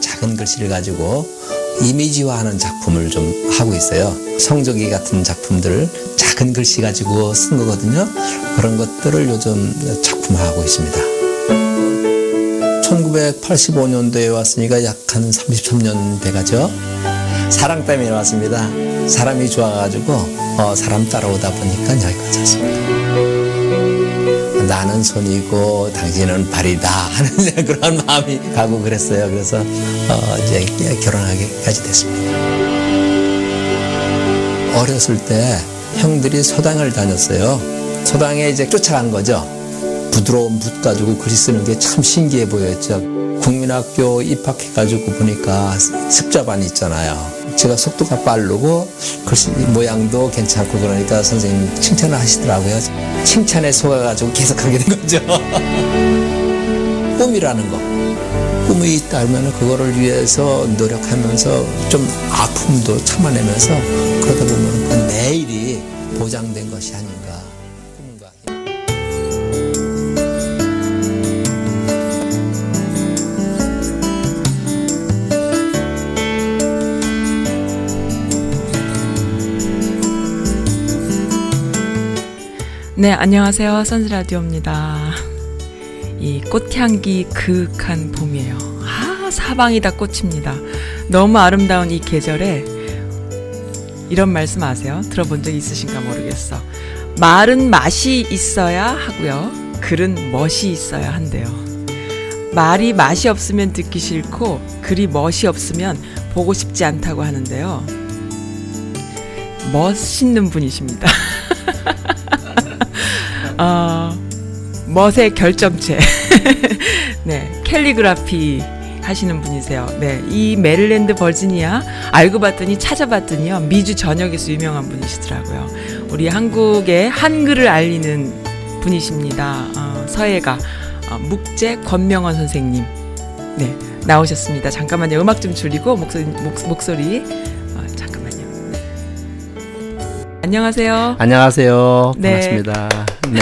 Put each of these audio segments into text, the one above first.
작은 글씨를 가지고 이미지화하는 작품을 좀 하고 있어요. 성적이 같은 작품들을 작은 글씨 가지고 쓴 거거든요. 그런 것들을 요즘 작품화하고 있습니다. 1985년도에 왔으니까 약 한 33년 돼가죠. 사랑 때문에 왔습니다. 사람이 좋아가지고 어, 사람 따라오다 보니까 여기까지 왔습니다. 나는 손이고 당신은 발이다 하는 그런 마음이 가고 그랬어요. 그래서 어 이제 결혼하기까지 됐습니다. 어렸을 때 형들이 소당을 다녔어요. 소당에 이제 쫓아간 거죠. 부드러운 붓 가지고 글씨 쓰는 게 참 신기해 보였죠. 국민학교 입학해가지고 보니까 습자반 있잖아요. 제가 속도가 빠르고 글씨 모양도 괜찮고 그러니까 선생님 칭찬을 하시더라고요. 칭찬에 속아가지고 계속 하게 된 거죠. 꿈이라는 거. 꿈이 있다면 그거를 위해서 노력하면서 좀 아픔도 참아내면서 그러다 보면 그 내일이 보장된 것이 아닌가. 네, 안녕하세요. 선즈라디오입니다. 이 꽃향기 그윽한 봄이에요. 아, 사방이 다 꽃입니다. 너무 아름다운 이 계절에 이런 말씀 아세요? 들어본 적 있으신가 모르겠어. 말은 맛이 있어야 하고요. 글은 멋이 있어야 한대요. 말이 맛이 없으면 듣기 싫고 글이 멋이 없으면 보고 싶지 않다고 하는데요. 멋있는 분이십니다. 어, 멋의 결정체. 네, 캘리그라피 하시는 분이세요. 네, 이 메릴랜드 버지니아 알고 봤더니 찾아봤더니요 미주 전역에서 유명한 분이시더라고요. 우리 한국의 한글을 알리는 분이십니다. 어, 서예가 어, 묵재 권명원 선생님. 네, 나오셨습니다. 잠깐만요. 음악 좀 줄이고 목소리 목, 목소리. 안녕하세요. 안녕하세요. 네. 반갑습니다. 네.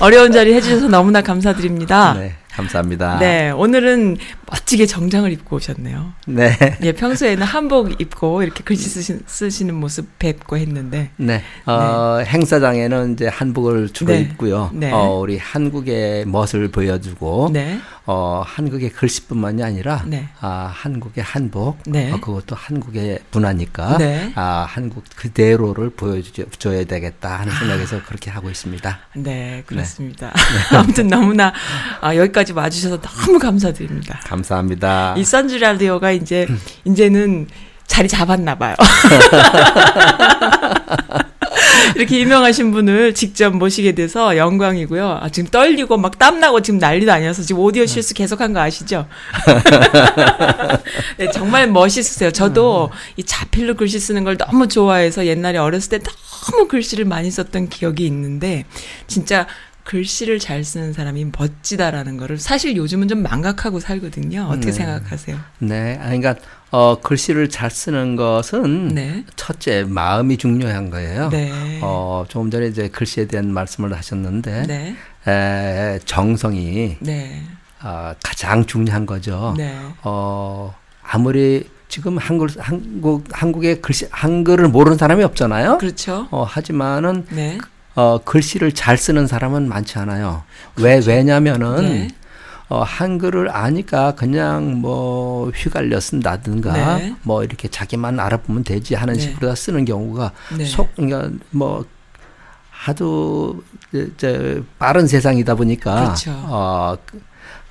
어려운 자리 해주셔서 너무나 감사드립니다. 네, 감사합니다. 네, 오늘은 멋지게 정장을 입고 오셨네요. 네. 예, 평소에는 한복 입고 이렇게 글씨 쓰시, 쓰시는 모습 뵙고 했는데, 네. 어, 행사장에는 이제 한복을 주로 네. 입고요. 네. 어, 우리 한국의 멋을 보여주고, 네, 어, 한국의 글씨뿐만이 아니라, 네. 아, 한국의 한복, 네. 어, 그것도 한국의 문화니까, 네. 아, 한국 그대로를 보여줘야 되겠다 하는 생각에서 그렇게 하고 있습니다. 네, 그렇습니다. 아무튼 너무나 아, 여기까지 와주셔서 너무 감사드립니다. 감사합니다. 이 선즈 라디오가 이제 이제는 자리 잡았나 봐요. 이렇게 유명하신 분을 직접 모시게 돼서 영광이고요. 아, 지금 떨리고 막 땀나고 지금 난리도 아니어서 지금 오디오 실수 계속한 거 아시죠? 네, 정말 멋있으세요. 저도 이 자필로 글씨 쓰는 걸 너무 좋아해서 옛날에 어렸을 때 너무 글씨를 많이 썼던 기억이 있는데 진짜 글씨를 잘 쓰는 사람이 멋지다라는 거를 사실 요즘은 좀 망각하고 살거든요. 어떻게 네. 생각하세요? 네. 아, 그러니까, 어, 글씨를 잘 쓰는 것은, 네. 첫째, 마음이 중요한 거예요. 네. 어, 조금 전에 이제 글씨에 대한 말씀을 하셨는데, 네. 에, 정성이 네. 어, 가장 중요한 거죠. 네. 어, 아무리 지금 한글, 한국, 한국의 글씨, 한글을 모르는 사람이 없잖아요. 그렇죠. 어, 하지만은, 네. 어, 글씨를 잘 쓰는 사람은 많지 않아요. 왜, 왜냐면은, 그렇죠. 네. 어, 한글을 아니까 그냥 뭐 휘갈려 쓴다든가 네. 뭐 이렇게 자기만 알아보면 되지 하는 네. 식으로 다 쓰는 경우가 네. 속, 그러니까 뭐 하도 이제 빠른 세상이다 보니까 그렇죠. 어,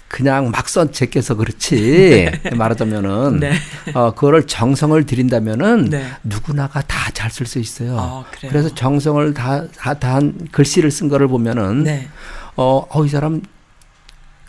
그- 그냥 막선 제껴서 그렇지 말하자면은 네. 어 그거를 정성을 들인다면은 네. 누구나가 다 잘 쓸 수 있어요. 아? 그래서 정성을 다 다한 글씨를 쓴 거를 보면은 네. 어, 어, 이 사람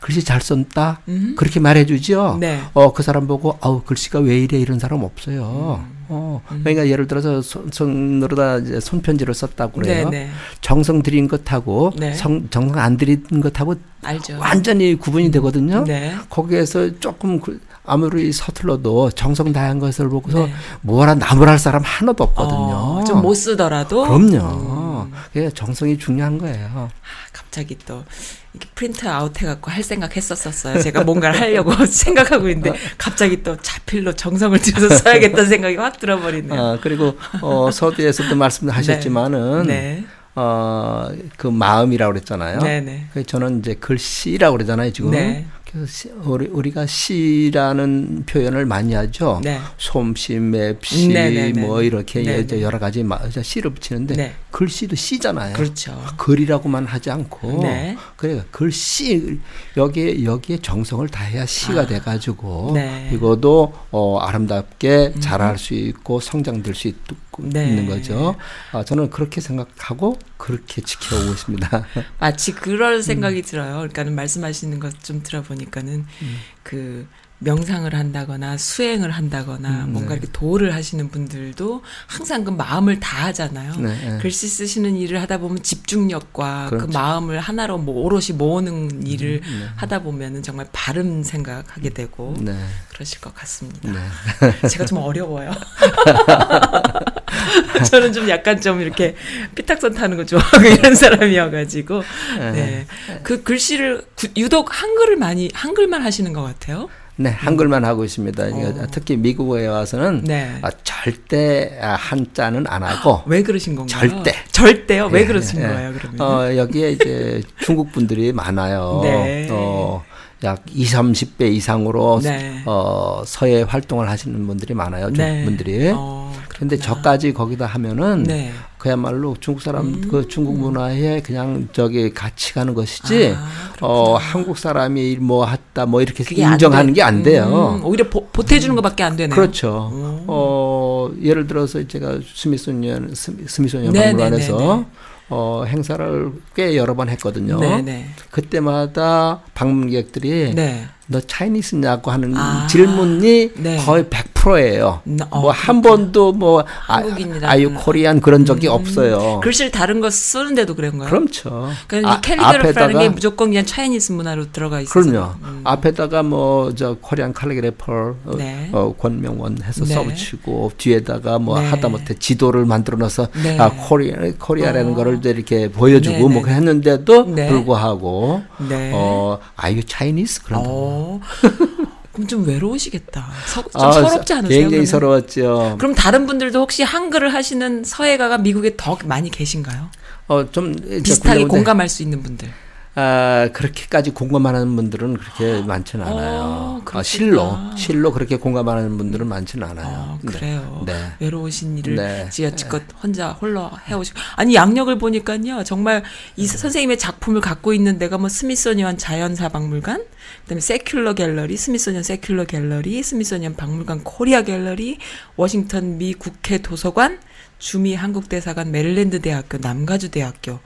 글씨 잘 썼다 음. 그렇게 말해주죠. 네. 어그 사람 보고 아우 글씨가 왜 이래 이런 사람 없어요. 음. 어 그러니까 예를 들어서 손, 손으로다 이제 손편지를 썼다고 그래요. 네, 네. 정성 들인 것하고 네. 성, 정성 안 들인 것하고 알죠. 완전히 구분이 되거든요. 네. 거기에서 조금 그- 아무리 서툴러도 정성 다한 것을 보고서 네. 뭐라 나무랄 사람 하나도 없거든요. 어, 좀못 쓰더라도 그럼요. 음. 정성이 중요한 거예요. 아, 갑자기 또 print out 해갖고 할 생각 했었었어요. 제가 뭔가를 하려고 생각하고 있는데 갑자기 또 자필로 정성을 들여서 써야겠다는 생각이 확 들어버리네요. 아, 그리고 어, 서두에서도 말씀하셨지만은 네. 어, 그 마음이라고 그랬잖아요. 네네. 그 저는 이제 글씨라고 그러잖아요, 지금. 네. 그래서 시, 우리, 우리가 시라는 표현을 많이 하죠. 네. 솜씨, 맵시, 네네네. 뭐 이렇게 네네. 여러 가지 마- 시를 붙이는데 네. 글씨도 시잖아요. 그렇죠. 글이라고만 하지 않고 네. 그래 글씨 여기에 여기에 정성을 다해야 시가 아. 돼가지고 네. 음. 이것도 어, 아름답게 잘할 수 있고 성장될 수 있, 네. 있는 거죠. 아, 저는 그렇게 생각하고 그렇게 지켜오고 있습니다. 마치 음. 그럴 생각이 들어요. 그러니까는 말씀하시는 것 좀 들어보니까는 음. 그 명상을 한다거나 수행을 한다거나 음, 뭔가 네. 이렇게 도를 하시는 분들도 항상 그 마음을 다 하잖아요. 네, 네. 글씨 쓰시는 일을 하다 보면 집중력과 그 그렇죠. 마음을 하나로 뭐 오롯이 모으는 일을 네. 하다 보면은 정말 바른 생각하게 되고 네. 그러실 것 같습니다. 네. 제가 좀 어려워요. 저는 좀 약간 좀 이렇게 피탁선 타는 거 좋아하고 이런 사람이어가지고 네. 그 글씨를 구- 유독 한글을 많이 한글만 하시는 것 같아요. 네, 한글만 하고 있습니다. 어. 특히 미국에 와서는 네. 아, 절대 아, 한자는 안 하고 왜 그러신 건가요? 절대. 절대요? 왜 예, 그러신 예. 거예요? 그러면? 어, 여기에 이제 중국 분들이 많아요. 네. 어, 약 20, 30배 이상으로 네. 어, 서예 활동을 하시는 분들이 많아요. 중국 네. 분들이. 어, 그런데. 저까지 거기다 하면은 네. 그야말로 중국 사람 그 중국 문화에 그냥 저기 같이 가는 것이지 아, 어 한국 사람이 뭐 했다 뭐 이렇게 인정하는 돼. 게안 돼요. 음, 오히려 보, 보태주는 것밖에 안 되네요. 그렇죠. 음. 어, 예를 들어서 제가 스미소니언 스미- 스미소니언 네, 박물관에서 네, 네, 네. 어, 행사를 꽤 여러 번 했거든요. 네, 네. 그때마다 방문객들이 네. 너 Chinese냐고 하는 아, 질문이 네. 거의 100%예요. 음, 어, 뭐한 번도 뭐 아, 한국인이라는 Are you Korean 그런 적이 없어요. 글씨를 다른 거 쓰는데도 그런 거예요? 그렇죠. 그러니까 아, 이 calligraphy라는 게 무조건 그냥 Chinese 문화로 들어가 있어서. 그럼요. 음. 앞에다가 뭐 저 Korean calligrapher 어, 네. 어, 권명원 해서 네. 써붙이고 뒤에다가 뭐 네. 하다못해 지도를 만들어 놔서 네. 아 Korea Korea라는 어. 거를 이렇게 보여주고 네, 뭐 네. 했는데도 네. 불구하고 네. 어 Are you Chinese 그런 거. 어. 그럼 좀 외로우시겠다. 서, 좀 아, 서럽지 않으세요? 굉장히 그러면? 서러웠죠. 그럼 다른 분들도 혹시 한글을 하시는 서예가가 미국에 더 많이 계신가요? 어 좀 비슷하게 공감할 수 있는 분들. 아 그렇게까지 공감하는 분들은 그렇게 많지는 않아요. 어, 아, 그렇구나. 실로 실로 그렇게 공감하는 분들은 많지는 않아요. 어, 네. 그래요. 네. 외로우신 일을 네. 지어치껏 혼자 홀로 해오시고 아니 약력을 보니까요 정말 이 선생님의 작품을 갖고 있는 데가 뭐 스미소니언 자연사박물관 그다음에 새클러 갤러리 스미소니언 새클러 갤러리 스미소니언 박물관 코리아 갤러리 워싱턴 미 국회 도서관 주미 한국대사관 메릴랜드 대학교 남가주 대학교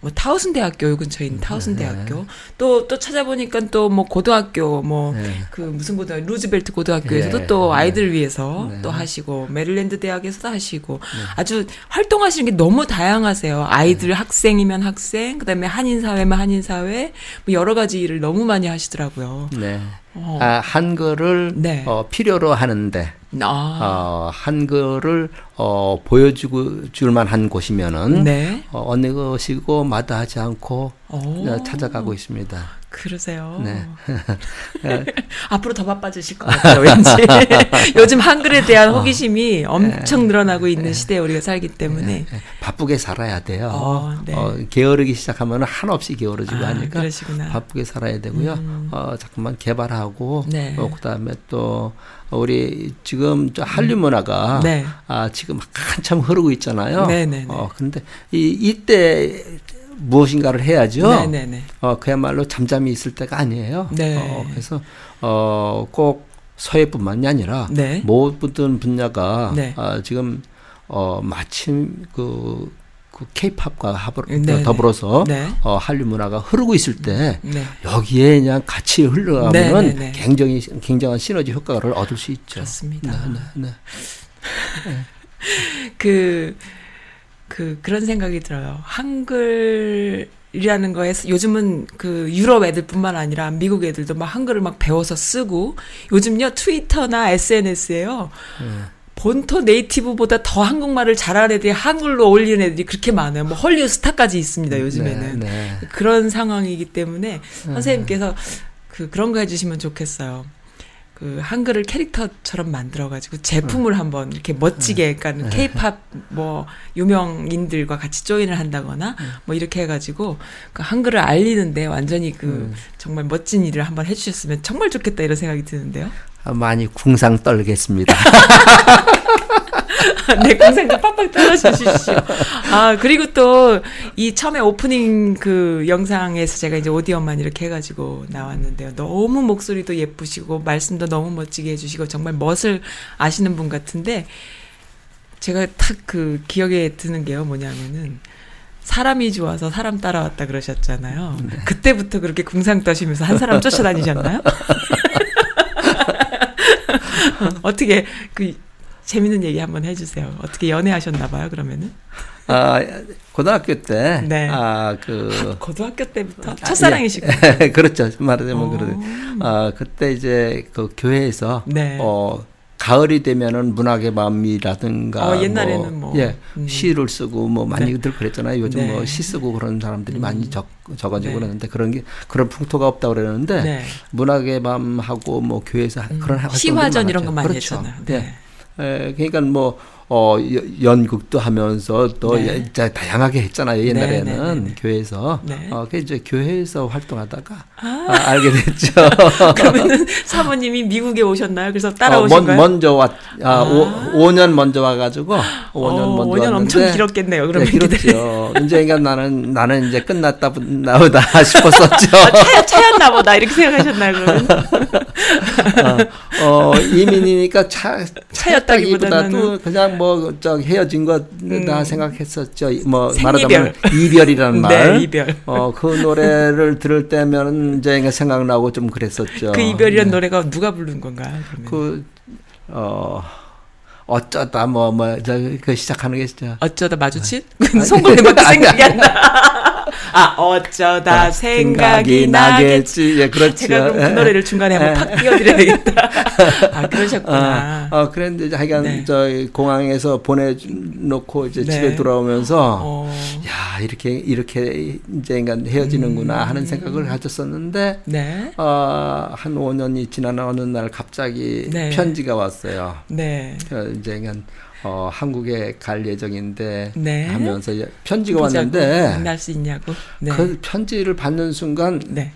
뭐 타우슨 대학교 요 근처에 있는 타우슨 대학교 또 또 찾아보니까 또 뭐 고등학교 뭐그 네. 무슨 고등학교 루즈벨트 고등학교에서도 예. 또 네. 아이들 위해서 네. 또 하시고 메릴랜드 대학에서도 하시고 아주 활동하시는 게 너무 다양하세요. 아이들 학생이면 학생, 그다음에 한인 사회면 한인 사회, 뭐 여러 가지 일을 너무 많이 하시더라고요. 네. 어. 아, 한글을 네. 어, 필요로 하는데 아, 어, 한글을 어, 보여주고 줄만한 곳이면은 네. 어, 어느 것이고 마다하지 않고 오. 어, 찾아가고 있습니다. 그러세요. 네. 앞으로 더 바빠지실 것 같아요, 왠지. 요즘 한글에 대한 호기심이 엄청 늘어나고 있는 시대에 우리가 살기 때문에. 네, 바쁘게 살아야 돼요. 어, 네. 어, 게으르기 시작하면 한없이 게으르지고 아, 하니까 그러시구나. 바쁘게 살아야 되고요. 어, 자꾸만 개발하고 네. 어, 그다음에 또 우리 지금 저 한류 문화가 네. 아, 지금 한참 흐르고 있잖아요. 네, 네, 네. 어, 근데 이 이때 무엇인가를 해야죠. 네네네. 어, 그야말로 잠잠히 있을 때가 아니에요. 네. 어, 그래서 어, 꼭 서예뿐만이 아니라 네. 모든 분야가 네. 아, 지금 어, 마침 그그 케이팝과 네, 더불어서 네. 어, 한류 문화가 흐르고 있을 때 네. 여기에 그냥 같이 흘러가면은 네, 네, 네. 굉장히 굉장한 시너지 효과를 얻을 수 있죠. 그렇습니다. 네, 네, 네. 그, 그, 그런 생각이 들어요. 한글이라는 거에 요즘은 그 유럽 애들뿐만 아니라 미국 애들도 막 한글을 막 배워서 쓰고 요즘요 트위터나 SNS에요. 네. 본토 네이티브보다 더 한국말을 잘하는 애들이 한글로 어울리는 애들이 그렇게 많아요. 뭐 헐리우드 스타까지 있습니다, 요즘에는. 네, 네. 그런 상황이기 때문에 선생님께서 그 그런 거 해주시면 좋겠어요. 그 한글을 캐릭터처럼 만들어가지고 제품을 한번 이렇게 멋지게, 그러니까 케이팝 뭐 유명인들과 같이 조인을 한다거나 뭐 이렇게 해가지고 그 한글을 알리는데 완전히 그 정말 멋진 일을 한번 해주셨으면 정말 좋겠다 이런 생각이 드는데요. 아, 많이 궁상 떨겠습니다. 내 공생도 빡빡 떨어주십시오. 아, 그리고 또, 이 처음에 오프닝 그 영상에서 제가 이제 오디오만 이렇게 해가지고 나왔는데요. 너무 목소리도 예쁘시고, 말씀도 너무 멋지게 해주시고, 정말 멋을 아시는 분 같은데, 제가 탁 그 기억에 드는 게요, 뭐냐면은, 사람이 좋아서 사람 따라왔다 그러셨잖아요. 그때부터 그렇게 궁상 떠시면서 한 사람 쫓아다니셨나요? 어떻게 그 재밌는 얘기 한번 해주세요. 어떻게 연애하셨나 봐요. 그러면은 아, 고등학교 때, 네. 아, 그, 고등학교 때부터 첫사랑이시고. 예. 그렇죠. 말하자면 어. 그러네. 아, 그때 이제 그 교회에서, 네. 어, 가을이 되면은 문학의 밤이라든가 어, 옛날에는 뭐, 예 음. 시를 쓰고 뭐 많이들 그랬잖아요 요즘 네. 뭐시 쓰고 그런 사람들이 많이 적 적어지고 네. 그러는데 그런 게 그런 풍토가 없다 고 그러는데 네. 문학의 밤하고 뭐 교회에서 하- 그런 시화전 이런 거. 많이 그렇죠. 했잖아요. 네. 네. 에, 그러니까 뭐, 어, 여- 연극도 하면서 또 네. 예, 다양하게 했잖아요. 옛날에는 네, 네, 네, 네. 교회에서. 네. 어, 그 이제 교회에서 활동하다가 아. 아, 알게 됐죠. 그러면은 사모님이 미국에 오셨나요? 그래서 어, 따라오신 먼, 거예요? 먼저 왔, 아, 아. 오, 5년 먼저 와가지고, 5년 어, 먼저 5년 왔는데. 엄청 길었겠네요. 그러면 네, 그렇죠. 이제 그러니까 나는, 나는 이제 끝났다, 나보다 싶었었죠. 아, 차였, 차였나 보다 이렇게 생각하셨나요? 그러면 어, 어, 이민이니까 차, 차였다기보다도 그냥 뭐, 저 헤어진 거다 생각했었죠. 뭐, 음. 말하자면 이별이라는 말. 네, 이별. 어, 그 노래를 들을 때면 이제 생각나고 좀 그랬었죠. 그 이별이라는 노래가 누가 부른 건가요? 그러면? 그, 어, 어쩌다 뭐, 뭐, 저, 그 시작하는 게 진짜. 어쩌다 마주친? 송골매밖에 생각이 안 나. 아, 어쩌다 생각이 나겠지. 예, 그렇죠. 제가 그럼 그 예. 노래를 중간에 한번 팍 띄워드려야 되겠다. 아, 그러셨구나. 어, 그랬는데 이제 하여간 네. 저 공항에서 보내놓고 이제 네. 집에 돌아오면서 어, 야 이렇게 이렇게 이제 인간 헤어지는구나 음. 하는 생각을 가졌었는데 네. 어, 한 5년이 지난 어느 날 갑자기 네. 편지가 왔어요. 네. 어, 그냥 어, 한국에 갈 예정인데 네. 하면서 편지가 왔는데 만날 수 있냐고. 네. 그 편지를 받는 순간 네.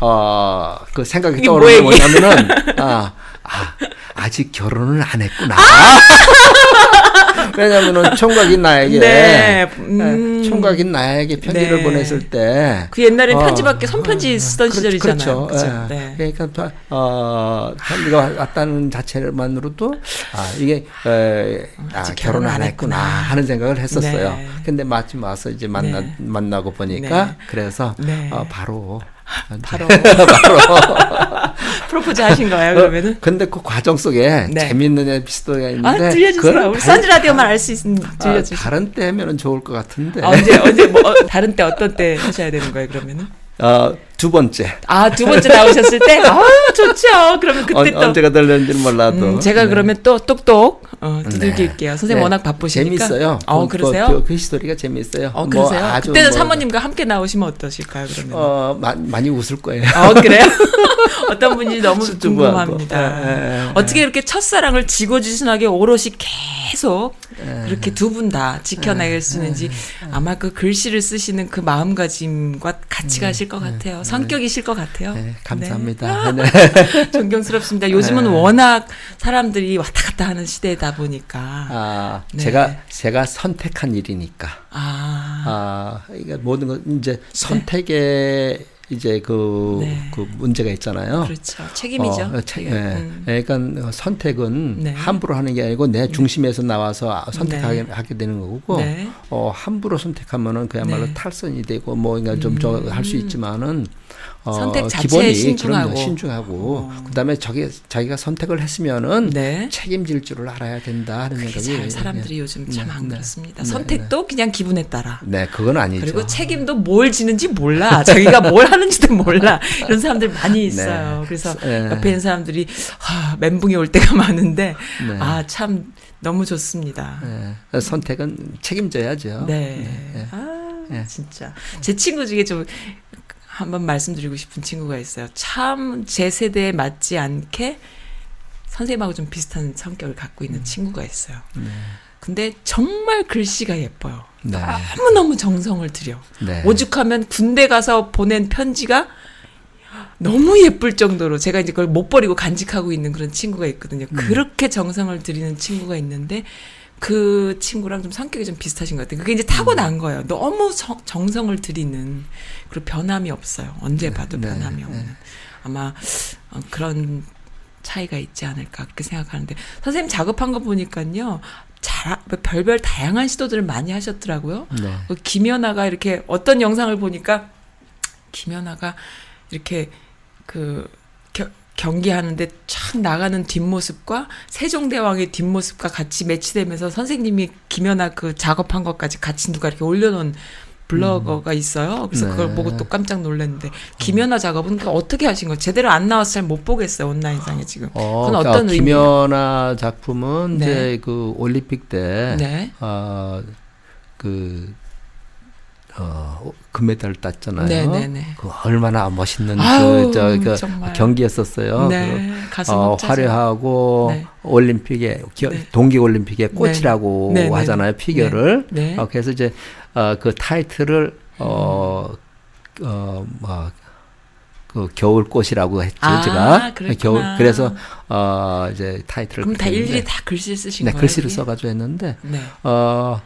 어, 그 생각이 떠오르는 게? 뭐냐면은, 아, 아, 아직 결혼을 안 했구나. 왜냐면은 총각인 나에게, 네. 예, 음. 총각인 나에게 편지를 네. 보냈을 때, 그 옛날엔 어, 편지밖에 손편지 쓰던 그렇- 시절이잖아요. 그렇죠. 그죠? 예. 네. 그러니까 또, 어, 편지가 왔다는 자체만으로도 아 이게 에, 아, 결혼을 안 했구나 하는 생각을 했었어요. 네. 근데 마침 와서 이제 만나 네. 만나고 보니까 네. 그래서 네. 어, 바로 바로 바로 프로포즈 하신 거예요, 그러면은? 어, 근데 그 과정 속에 네. 재밌는 에피소드가 있는데 아, 들려주세요. 우리 다- 선지 라디오만 알 수 있으면 아, 들려주세요. 다른 때 하면은 좋을 것 같은데 아, 언제, 언제, 뭐, 어, 다른 때 어떤 때 하셔야 되는 거예요, 그러면은? 어, 두 번째 아, 두 번째 나오셨을 때? 아 좋죠. 그러면 그때 언, 또. 언제가 들렸는지는 몰라도 음, 제가 네. 그러면 또 똑똑 어, 두들길게요. 선생님 네. 워낙 바쁘시니까. 재밌어요. 어, 그, 그러세요? 그, 그 히스토리가 재밌어요. 어, 뭐 그러세요? 아주 그때는 뭐, 사모님과 함께 나오시면 어떠실까요, 그러면? 어, 마, 많이 웃을 거예요. 어, 그래요? 어떤 분인지 너무. 궁금합니다. 예, 예, 예. 어떻게 이렇게 첫사랑을 지고지순하게 오롯이 계속 예. 그렇게 두 분 다 지켜내길 수 있는지 아마 그 글씨를 쓰시는 그 마음가짐과 같이 가실 것 같아요. 성격이실 것 같아요. 네, 네. 감사합니다. 네. 존경스럽습니다. 요즘은 워낙 사람들이 왔다 갔다 하는 시대다 보니까. 아, 네. 제가 제가 선택한 일이니까. 아, 아, 이게 모든 것 이제 선택의 이제 그, 네. 그 문제가 있잖아요. 그렇죠. 책임이죠. 어, 책. 예. 음. 그러니까 선택은 네. 함부로 하는 게 아니고 내 중심에서 나와서 선택하게 네. 하게 되는 거고, 네. 어, 함부로 선택하면은 그야말로 네. 음. 탈선이 되고 뭐 그러니까 좀 저 할수 있지만은 어, 선택 자체에 신중하고. 그럼요, 신중하고 어. 그다음에 저기 자기가 선택을 했으면은 네. 책임질 줄을 알아야 된다 하는 그게 생각이 잘 사람들이 요즘 참 네, 안 네. 그렇습니다. 네, 선택도 그냥 기분에 따라. 네, 그건 아니죠. 그리고 책임도 뭘 지는지 몰라. 자기가 뭘 하는지도 몰라. 이런 사람들 많이 있어요. 네. 그래서 네. 옆에 있는 사람들이 아, 멘붕이 올 때가 많은데 네. 아참 너무 좋습니다. 예, 선택은 책임져야죠. 네. 네. 아 네. 진짜 제 친구 중에 좀 한번 말씀드리고 싶은 친구가 있어요. 참 제 세대에 맞지 않게 선생님하고 좀 비슷한 성격을 갖고 있는 친구가 있어요. 근데 정말 글씨가 예뻐요. 네. 너무너무 정성을 들여. 네. 오죽하면 군대 가서 보낸 편지가 너무 예쁠 정도로 제가 이제 그걸 못 버리고 간직하고 있는 그런 친구가 있거든요. 음. 그렇게 정성을 들이는 친구가 있는데 그 친구랑 좀 성격이 좀 비슷하신 것 같아요. 그게 이제 타고난 음. 거예요. 너무 정, 정성을 들이는 그리고 변함이 없어요. 언제 봐도 네, 변함이 네. 없는. 아마 어, 그런 차이가 있지 않을까 그렇게 생각하는데 선생님 작업한 거 보니까요. 잘 별별 다양한 시도들을 많이 하셨더라고요. 네. 그 김연아가 이렇게 어떤 영상을 보니까 김연아가 이렇게 그 겨- 경기하는데 촥 나가는 뒷모습과 세종대왕의 뒷모습과 같이 매치되면서 선생님이 김연아 그 작업한 것까지 같이 누가 이렇게 올려놓은 블로거가 있어요. 그래서 네. 그걸 보고 또 깜짝 놀랐는데 김연아 작업은 그 어떻게 하신 거예요? 제대로 안 나와서 잘 못 보겠어요 온라인상에 지금. 어, 그건 그러니까 어떤 의미예요? 김연아 작품은 네. 이제 그 올림픽 때 네. 어, 그, 어, 금메달을 땄잖아요. 네, 네, 네. 그 얼마나 멋있는 아우, 그, 저, 그. 경기였었어요. 네, 가슴 어. 화려하고 네. 올림픽에 기- 네. 동계 올림픽의 꽃이라고 네, 네, 네. 하잖아요 피겨를. 네, 네. 어, 그래서 이제 어, 그 타이틀을 어, 어, 뭐, 그 겨울꽃이라고 했죠, 아, 제가. 그랬구나. 겨울, 그래서, 어, 이제 타이틀을. 그럼 다 일일이 다 글씨를 쓰신 네, 거예요? 글씨를? 써가지고 했는데, 네. 어,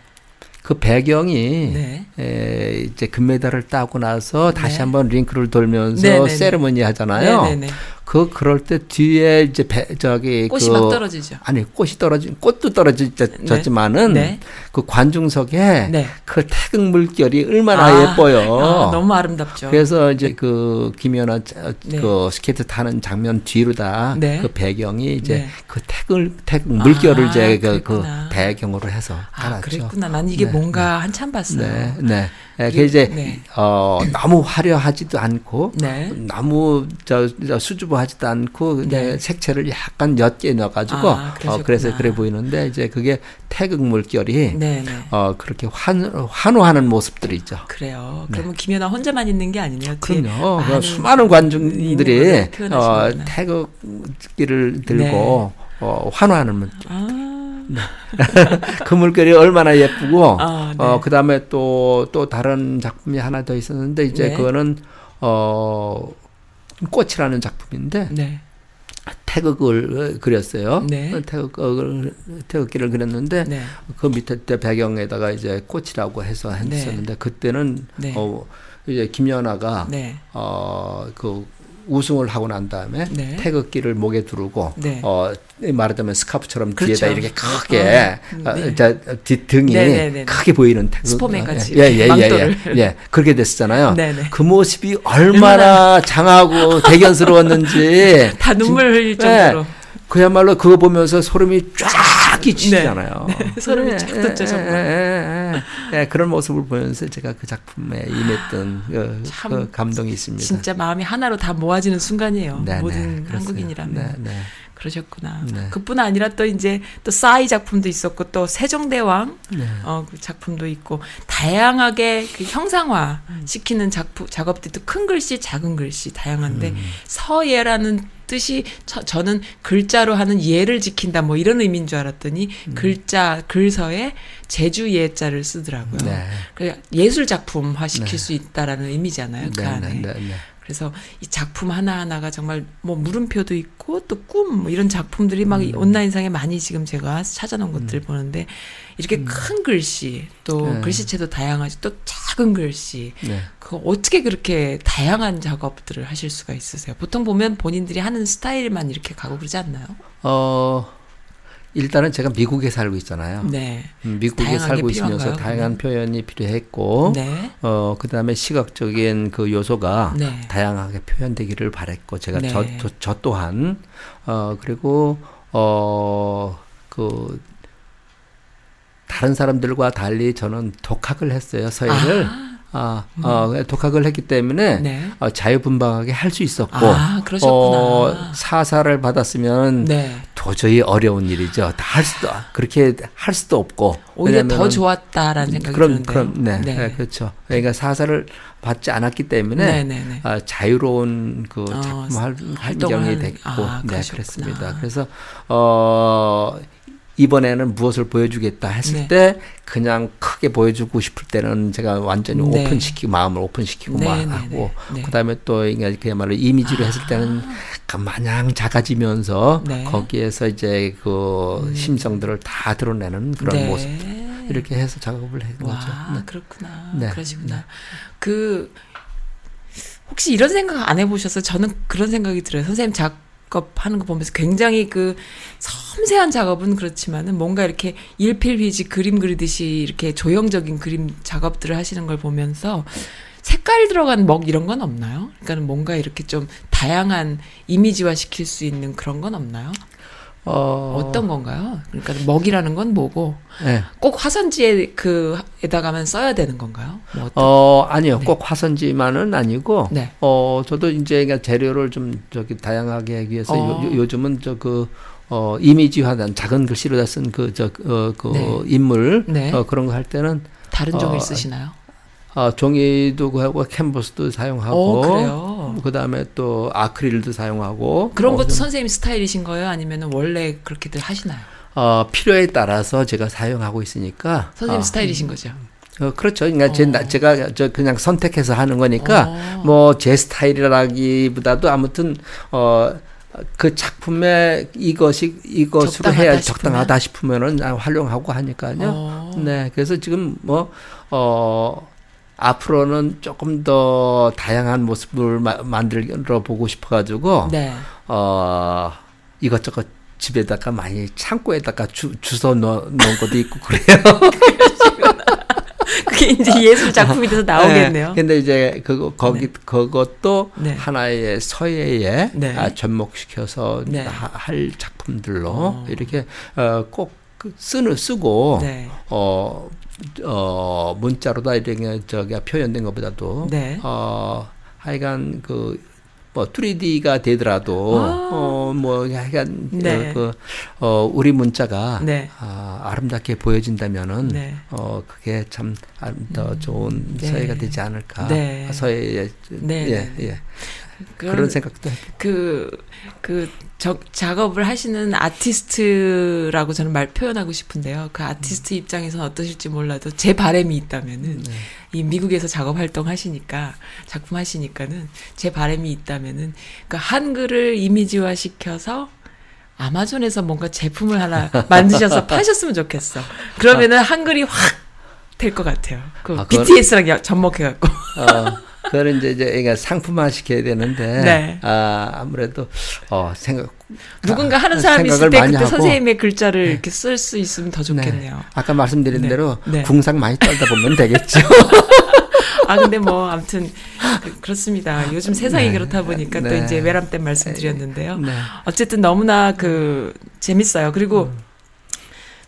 그 배경이, 네. 에, 이제 금메달을 따고 나서 다시 네. 한번 링크를 돌면서 네, 네, 네. 세레머니 하잖아요. 그, 그럴 때 뒤에 이제 배, 저기, 꽃이 그, 막 떨어지죠. 아니, 꽃이 떨어진, 꽃도 떨어졌지만은, 네. 그 관중석에 네. 그 태극 물결이 얼마나 아, 예뻐요. 아, 너무 아름답죠. 그래서 이제 그 김연아 자- 네. 그 스케이트 타는 장면 뒤로다 네. 그 배경이 이제 네. 그 태극 태극 물결을 아, 이제 그, 그. 배경으로 해서 아, 깔았죠. 그랬구나. 난 이게 네, 뭔가 한참 봤어요. 네, 그리고- 그 이제 네. 어 너무 화려하지도 않고 네. 너무 저, 저 수줍어하지도 않고 그냥 네. 색채를 약간 옅게 넣어가지고 아, 어, 그래서. 그래 보이는데 이제 그게 태극 물결이 네, 네. 어 그렇게 환 환호하는 모습들이죠. 그래요. 그러면 김연아 혼자만 있는 게 아니네요. 그럼요. 그 많은 수많은 관중들이 어. 태극기를 들고 어, 환호하는 물. 아, 그 물결이 얼마나 예쁘고 아, 네. 어 그다음에 또또 다른 작품이 하나 더 있었는데 이제 네. 그거는 어 꽃이라는 작품인데 네. 태극을 그렸어요. 네. 태극을 태극기를 그렸는데 네. 그 밑에 때 배경에다가 이제 꽃이라고 해서 했었는데 그때는 네. 어 이제 김연아가 네. 어그 우승을 하고 난 다음에 네. 태극기를 목에 두르고 네. 어 말하자면 스카프처럼 그렇죠. 뒤에다 이렇게 크게 어, 어, 네. 자, 뒷등이 네, 네, 네. 크게 보이는 태극 같이 예, 예, 예, 예. 예, 예. 그렇게 됐었잖아요. 그 모습이 얼마나 장하고 대견스러웠는지 다 눈물 흘릴 네. 정도로. 그야말로 그거 보면서 소름이 쫙 끼치잖아요. 소름이 쫙 돋죠, 정말. 예, 예, 예. 예, 그런 모습을 보면서 제가 그 작품에 임했던 그, 참그 감동이 있습니다. 진짜 마음이 하나로 다 모아지는 순간이에요. 네, 네, 모든 그렇습니다. 한국인이라면. 네, 네. 그러셨구나. 네. 그뿐 아니라 또 이제 또 싸이 작품도 있었고 또 세종대왕 네. 어, 그 작품도 있고 다양하게 그 형상화 시키는 작품 작업들도 큰 글씨, 작은 글씨 다양한데 음. 서예라는 뜻이 저, 저는 글자로 하는 예를 지킨다 뭐 이런 의미인 줄 알았더니 음. 글자 글서에 제주 예자를 쓰더라고요. 네. 그 예술 작품화 시킬 네. 수 있다라는 의미잖아요. 그 네, 안에. 그래서 이 작품 하나하나가 정말 뭐 물음표도 있고 또 꿈 뭐 이런 작품들이 막이 온라인상에 많이 지금 제가 찾아놓은 것들 보는데 이렇게 큰 글씨 또 네. 글씨체도 다양하지 또 작은 글씨 네. 그 어떻게 그렇게 다양한 작업들을 하실 수가 있으세요? 보통 보면 본인들이 하는 스타일만 이렇게 가고 그러지 않나요? 어, 일단은 제가 미국에 살고 있잖아요. 네. 음, 미국에 살고 게 있으면서 필요한가요, 다양한 표현이 필요했고, 네. 어, 그 다음에 시각적인 그 요소가 네. 다양하게 표현되기를 바랬고, 제가 네. 저, 저, 저 또한, 어, 그리고, 어, 그, 다른 사람들과 달리 저는 독학을 했어요, 서예를. 아, 어, 독학을 했기 때문에 네. 어, 자유분방하게 할 수 있었고, 아, 그러셨구나. 어, 사사를 받았으면 네. 도저히 어려운 일이죠. 다 할 수도 그렇게 할 수도 없고 오히려 더 좋았다라는 생각이 그럼 드는데요. 그럼 네, 네. 네, 그렇죠. 그러니까 사사를 받지 않았기 때문에 네. 아, 자유로운 그 어, 작품 환경이 하는- 됐고 아, 네. 그랬습니다. 그래서 어 이번에는 무엇을 보여주겠다 했을 네. 때 그냥 크게 보여주고 싶을 때는 제가 완전히 네. 오픈시키고 마음을 오픈시키고 네, 막 네, 하고 네, 네. 그다음에 또 이게 그야말로 이미지로 했을 때는 그 마냥 작아지면서 네. 음. 거기에서 이제 그 심성들을 다 드러내는 그런 네. 모습 이렇게 해서 작업을 한 거죠. 와, 네. 그렇구나. 네. 그러시구나. 그 혹시 이런 생각 안 해보셔서 저는 그런 생각이 들어요. 선생님 작 업하는 거 보면서 굉장히 그 섬세한 작업은 그렇지만은 뭔가 이렇게 일필휘지 그림 그리듯이 이렇게 조형적인 그림 작업들을 하시는 걸 보면서 색깔 들어간 먹 이런 건 없나요? 그러니까 뭔가 이렇게 좀 다양한 이미지화 시킬 수 있는 그런 건 없나요? 어, 어떤 건가요? 그러니까 먹이라는 건 뭐고 네. 꼭 화선지에 그에다가만 써야 되는 건가요? 뭐 어떤 어, 아니요. 네. 꼭 화선지만은 아니고, 네. 어, 저도 이제 그러니까 재료를 좀 저기 다양하게 하기 위해서 어. 요, 요즘은 저 그, 어, 이미지화된 작은 글씨로 다 쓴 그, 저, 어, 그 네. 인물, 네. 어, 그런 거 할 때는, 다른 종일 어, 쓰시나요? 어, 종이도 하고 캔버스도 사용하고, 어, 그래요. 그 다음에 또 아크릴도 사용하고, 그런 어, 것도 좀, 선생님 스타일이신 거예요? 아니면 원래 그렇게들 하시나요? 어, 필요에 따라서 제가 사용하고 있으니까. 선생님 어, 스타일이신 거죠? 어, 그렇죠. 그러니까 제, 어. 나- 제가 저 그냥 선택해서 하는 거니까 어. 뭐제 스타일이라기보다도 아무튼 어. 그 작품에 이것이 이것으로 적당하다 해야 싶으면? 적당하다 싶으면은 아, 활용하고 하니까요. 어. 네, 그래서 지금 뭐 어, 앞으로는 조금 더 다양한 모습을 마- 만들어 보고 싶어가지고 네. 어 이것저것 집에다가 많이 창고에다가 주, 주워 넣, 놓은 것도 있고 그래요. 그게 이제 예술 작품이 돼서 나오겠네요. 네, 근데 이제 그거 거기 그것도 네. 하나의 서예에 네. 아, 접목시켜서 네. 하- 할 작품들로 어. 이렇게 어, 꼭그 쓰는 쓰고 네. 어, 어 문자로다 이렇게 저기 표현된 것보다도 네. 어 하여간 그 뭐 3D가 되더라도 아. 어 뭐 하여간 네. 그 어 우리 문자가 네. 아, 아름답게 보여진다면은 네. 어 그게 참 더 좋은 네. 서예가 되지 않을까 네. 서예의 네, 예, 네, 네. 예. 그런, 그런 생각도 해요. 그, 그, 저, 작업을 하시는 아티스트라고 저는 말 표현하고 싶은데요. 그 아티스트 입장에서는 어떠실지 몰라도 제 바람이 있다면은, 네. 이 미국에서 작업 활동 하시니까, 작품 하시니까는, 제 바람이 있다면은, 그 한글을 이미지화 시켜서, 아마존에서 뭔가 제품을 하나 만드셔서 파셨으면 좋겠어. 그러면은 한글이 확 될 것 같아요. 그 아, BTS랑 야- 접목해갖고. 어, 그걸 이제 이제 그러니까 상품화 시켜야 되는데 네. 아 아무래도 어 생각 누군가 하는 아, 사람이 있을 때 그때 하고. 선생님의 글자를 이렇게 쓸 수 있으면 더 좋겠네요. 네. 아까 말씀드린 네. 대로 네. 궁상 많이 떨다 보면 되겠죠. 아 근데 뭐 아무튼 그, 렇습니다 요즘 세상이 네. 그렇다 보니까 또 네. 이제 외람 때 말씀드렸는데요. 네. 어쨌든 너무나 그 재밌어요. 그리고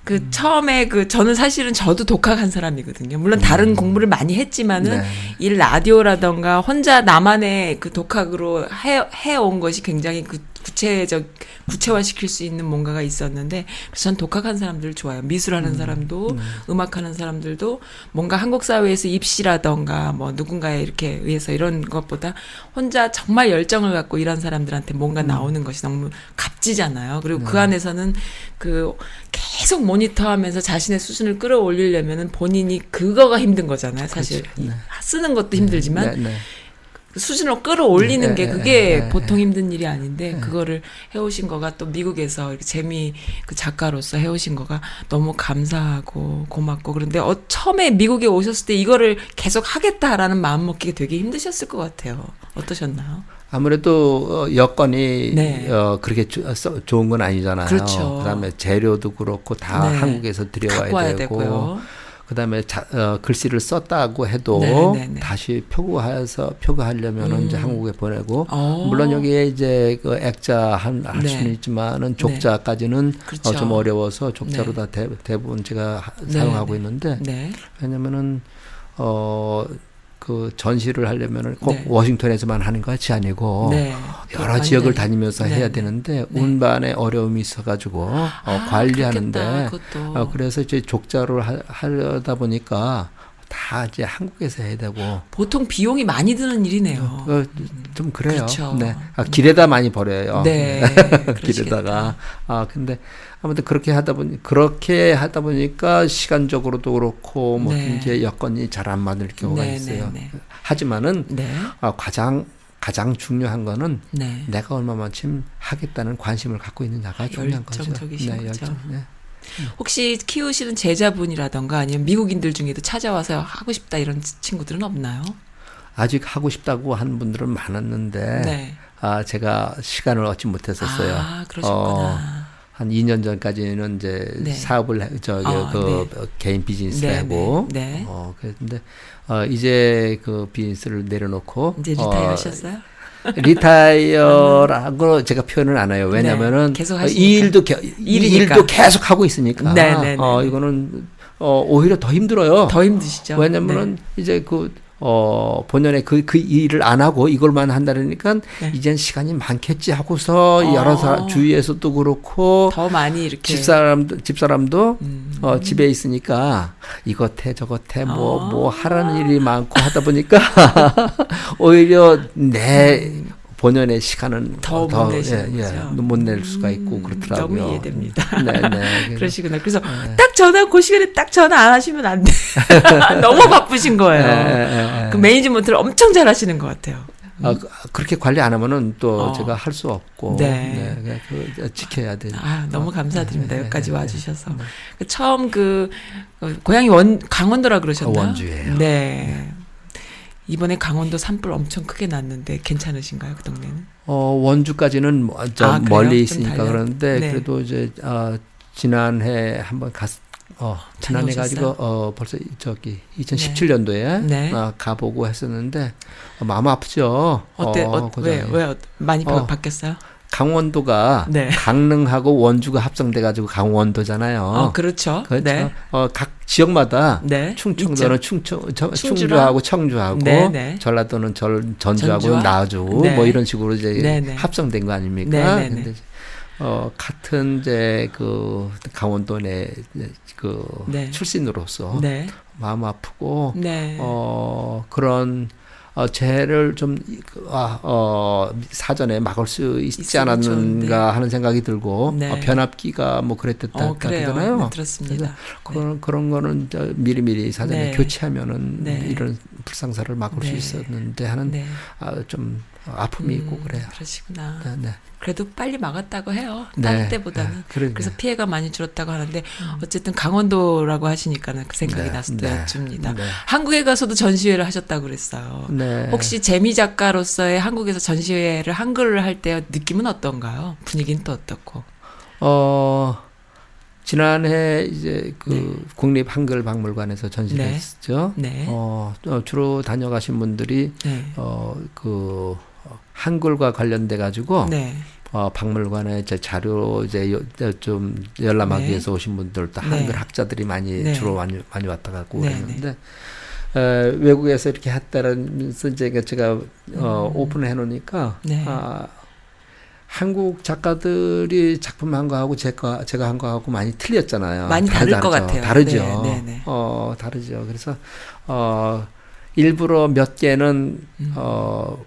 그 음. 처음에 그 저는 사실은 저도 독학한 사람이거든요. 물론 다른 공부를 많이 했지만은 음. 네. 이 라디오라던가 혼자 나만의 그 독학으로 해 해온 것이 굉장히 그 구체적 구체화시킬 수 있는 뭔가가 있었는데 그래서 전 독학한 사람들 좋아요. 미술하는 사람도 음악하는 사람들도 뭔가 한국 사회에서 입시라던가 뭐 누군가에 이렇게 의해서 이런 것보다 혼자 정말 열정을 갖고 일한 사람들한테 뭔가 나오는 것이 너무 값지잖아요. 그리고 그 안에서는 그 계속 모니터하면서 자신의 수준을 끌어올리려면은 본인이 그거가 힘든 거잖아요. 사실 그렇죠. 네. 쓰는 것도 힘들지만 네, 네. 수준을 끌어올리는 네, 게 네, 그게 네, 보통 힘든 일이 아닌데 그거를 해오신 거가 또 미국에서 재미 그 작가로서 해오신 거가 너무 감사하고 고맙고 그런데 어, 처음에 미국에 오셨을 때 이거를 계속 하겠다라는 마음 먹기가 되게 힘드셨을 것 같아요. 어떠셨나요? 아무래도 어, 여건이 네. 어, 그렇게 조- 써- 좋은 건 아니잖아요. 그렇죠. 그다음에 재료도 그렇고 다 네. 한국에서 들여와야 와야 되고 되고요. 그다음에 자, 어, 글씨를 썼다고 해도 네, 네, 네. 다시 표구해서 표구하려면은 음. 이제 한국에 보내고 어. 물론 여기에 이제 그 액자 한, 할 네. 수는 있지만은 족자까지는 그렇죠. 어, 좀 어려워서 족자로 네. 다 대, 대부분 제가 하- 네, 사용하고 네. 있는데 네. 왜냐면은 어. 그 전시를 하려면은 꼭 네. 워싱턴에서만 하는 것이 아니고 네. 여러. 지역을 다니면서 네, 해야 네. 되는데 네. 운반에 어려움이 있어가지고 어, 아, 관리하는데 그렇겠다, 그것도. 어, 그래서 이제 족자를 하, 하려다 보니까 다 이제 한국에서 해야 되고 보통 비용이 많이 드는 일이네요. 어, 좀 그래요. 그렇죠. 네, 아, 길에다 많이 버려요. 네. 길에다가 아 근데 아무튼 그렇게 하다 보니 그렇게 하다 보니까 시간적으로도 그렇고 뭐 네. 이제 여건이 잘 안 맞을 경우가 네, 있어요. 네, 네. 하지만은 네. 아, 가장 가장 중요한 거는 네. 내가 얼마만큼 하겠다는 관심을 갖고 있느냐가 중요한 거죠. 거죠. 열정, 네. 혹시 키우시는 제자분이라던가 아니면 미국인들 중에도 찾아와서 하고 싶다 이런 친구들은 없나요? 아직 하고 싶다고 하는 분들은 많았는데 네. 아 제가 시간을 얻지 못했었어요. 아, 그러셨구나. 한 2년 전까지는 이제 네. 사업을 해, 저기 아, 그 네. 개인 비즈니스 네, 하고 네, 네. 어 그랬는데 어 이제 그 비즈니스를 내려놓고 이제 retire 하셨어요? retire라고 제가 표현을 안 해요. 왜냐면은 네, 어, 하시니까. 이 일도 겨, 이. 일도 계속 하고 있으니까. 네, 네, 네, 어 네. 이거는 어 오히려 더 힘들어요. 더 힘드시죠? 왜냐면은 이제 그, 어, 본연의 그, 그 일을 안 하고 이걸만 한다니까 네. 이젠 시간이 많겠지 하고서 어. 여러 사람, 주위에서도 그렇고 더 많이 이렇게 집사람도, 집사람도 음. 어, 집에 있으니까 이것 해 저것 해 뭐, 아. 뭐 하라는 일이 많고 하다 보니까 오히려 내 본연의 시간은 음. 더못 내시는 예. 못낼 수가 있고 음, 그렇더라고요. 너무 이해됩니다. 네, 네. 그러시구나. 그래서 딱 전화 그 시간에 딱 전화 안 하시면 안 돼. 너무 바쁘신 거예요. 예, 예, 예. 그 매니지먼트를 엄청 잘하시는 것 같아요. 아, 그- 그렇게 관리 안 하면은 또 어. 제가 할 수 없고 네. 네, 그 지켜야 돼. 아, 너무 감사드립니다. 네, 여기까지 네, 와주셔서. 그 처음 그, 어, 고향이 원, 강원도라 그러셨나요? 어, 원주예요. 네. 이번에 강원도 산불 엄청 크게 났는데 괜찮으신가요, 그 동네는? 어, 원주까지는 뭐, 저 아? 멀리 좀 있으니까? 그러는데 네. 그래도 이제 아, 지난해 한번 갔 어, 지난해? 가지고 어 벌써 저기 2017년도에 네. 아, 가보고 했었는데 어, 마음 아프죠. 어때, 어, 어, 그 왜. 왜, 어, 많이 바- 어. 바뀌었어요? 강원도가 네. 강릉하고 원주가 합성돼 가지고 강원도잖아요. 어, 그렇죠. 그렇죠. 네. 어, 각 지역마다 네. 충청도는 충청? 충주하고 청주하고 네, 네. 전라도는 절, 전주하고? 나주 네. 뭐 이런 식으로 이제 네, 네. 합성된 거 아닙니까? 네, 네, 네. 근데 어 같은 이제 그 강원도 내그 네. 출신으로서 네. 마음 아프고 네. 어 그런 어 죄를 좀 아, 어, 사전에 막을 수 있지 않았는가. 하는 생각이 들고 네. 어, 변압기가 뭐 그랬댔다 어. 그러잖아요. 네, 들었습니다. 그런 그런 거는 저 미리 미리 사전에 네. 교체하면은 네. 이런 불상사를 막을 네. 수 있었는데 하는 네. 아, 좀 아픔이 있고 음, 그래요. 그러시구나. 네, 네. 그래도 빨리 막았다고 해요. 네. 다른 때보다는. 네, 그러니까요. 그래서 피해가 많이 줄었다고 하는데 어쨌든 강원도라고 하시니까는 그 생각이 네, 또 네. 네. 한국에 가서도 전시회를 하셨다고 그랬어요. 네. 혹시 재미 작가로서의 한국에서 전시회를 한글을 할 때 느낌은 어떤가요? 분위기는 또 어떻고? 어 지난해 이제 그 국립 한글 박물관에서 전시를 네. 했죠. 네. 어 어, 주로 다녀가신 분들이 네. 어그 한글과 관련돼 가지고 네. 어, 박물관에 이제 자료 이제 여- 좀 열람하기 네. 위해서 오신 분들도 네. 한글 학자들이 많이 네. 주로 많이, 많이 왔다 갔고 네, 그랬는데 에, 외국에서 이렇게 했다면서 이제 제가 어, 오픈해 놓으니까 음. 네. 아, 한국 작가들이 작품 한 거하고 제가 제가 한 거하고 많이 틀렸잖아요. 많이 다 다를 것 다르죠. 같아요. 다르죠. 네, 네, 네. 어 다르죠. 그래서 어 일부러 몇 개는 음. 어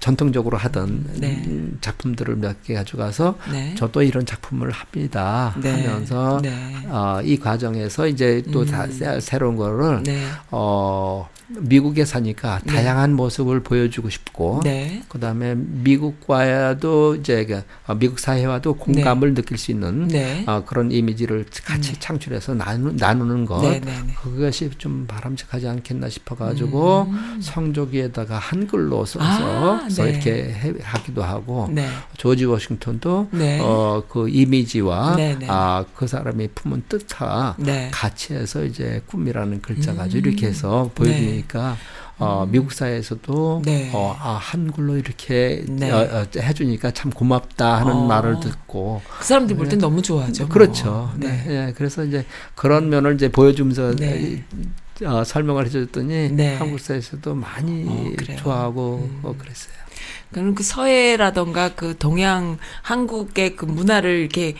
전통적으로 하던 네. 음, 작품들을 몇 개 가져가서 네. 저도 이런 작품을 합니다 네. 하면서 네. 어, 이 과정에서 이제 또다 음. 새로운 거를 네. 어, 미국에 사니까 네. 다양한 모습을 보여주고 싶고 네. 그다음에 미국과도 이제 그, 어, 미국 사회와도 공감을 느낄 수 있는 네. 어, 그런 이미지를 같이 네. 창출해서 나누, 나누는 것 네, 네, 네. 그것이 좀 바람직하지 않겠나 싶어가지고 성조기에다가 한글로 써서 음. 아, 써 네. 이렇게 해, 하기도 하고 네. 조지 워싱턴도 네. 어, 그 이미지와 네, 네. 아, 그 사람이 품은 뜻과 네. 같이 해서 이제 꿈이라는 글자 가지고 음. 이렇게 해서 보여주 니까 어, 미국 사회에서도 네. 어, 아, 한글로 이렇게 네. 어, 어, 해주니까 참 고맙다 하는 어. 말을 듣고 그 사람들 볼땐 너무 좋아하죠. 뭐. 그렇죠. 네. 네. 예, 그래서 이제 그런 면을 이제 보여주면서 네. 어, 설명을 해줬더니 네. 한국 사회에서도 많이 어. 좋아하고 음. 어, 그랬어요. 그럼 그 서해라던가 그 동양 한국의 그 문화를 이렇게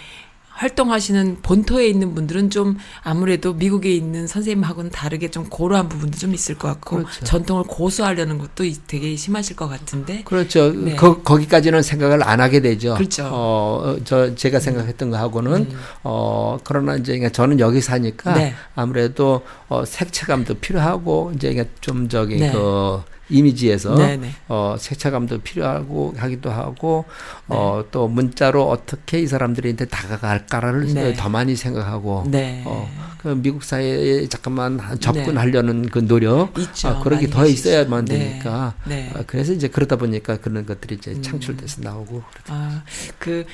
활동하시는 본토에 있는 분들은 좀 아무래도 미국에 있는 선생님하고는 다르게 좀 고루한 부분도 좀 있을 것 같고 그렇죠. 전통을 고수하려는 것도 이- 되게 심하실 것 같은데 그렇죠. 네. 거, 거기까지는 생각을 안 하게 되죠. 그렇죠. 음. 어, 어, 저 제가 생각했던 거하고는 어 그러나 이제 그러니까 저는 여기 사니까 네. 아무래도 어 색채감도 필요하고 이제 그러니까 좀 저기 네. 그 이미지에서 네네. 어 색채감도 필요하고 하기도 하고 네. 어 또 문자로 어떻게 이 사람들한테 다가갈까를 네. 더 많이 생각하고 네. 어, 그 미국 사회에 잠깐만 접근하려는 그 노력 있죠. 아, 그런 게 더. 있어야만 네. 되니까 네. 아, 그래서 이제 그러다 보니까 그런 것들이 이제 음. 창출돼서 나오고 그러더라고요. 아, 그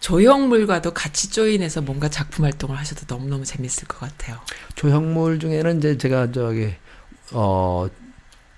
조형물과도 같이 join해서 뭔가 작품 활동을 하셔도 너무너무 재밌을 것 같아요. 조형물 중에는 이제 제가 저기 어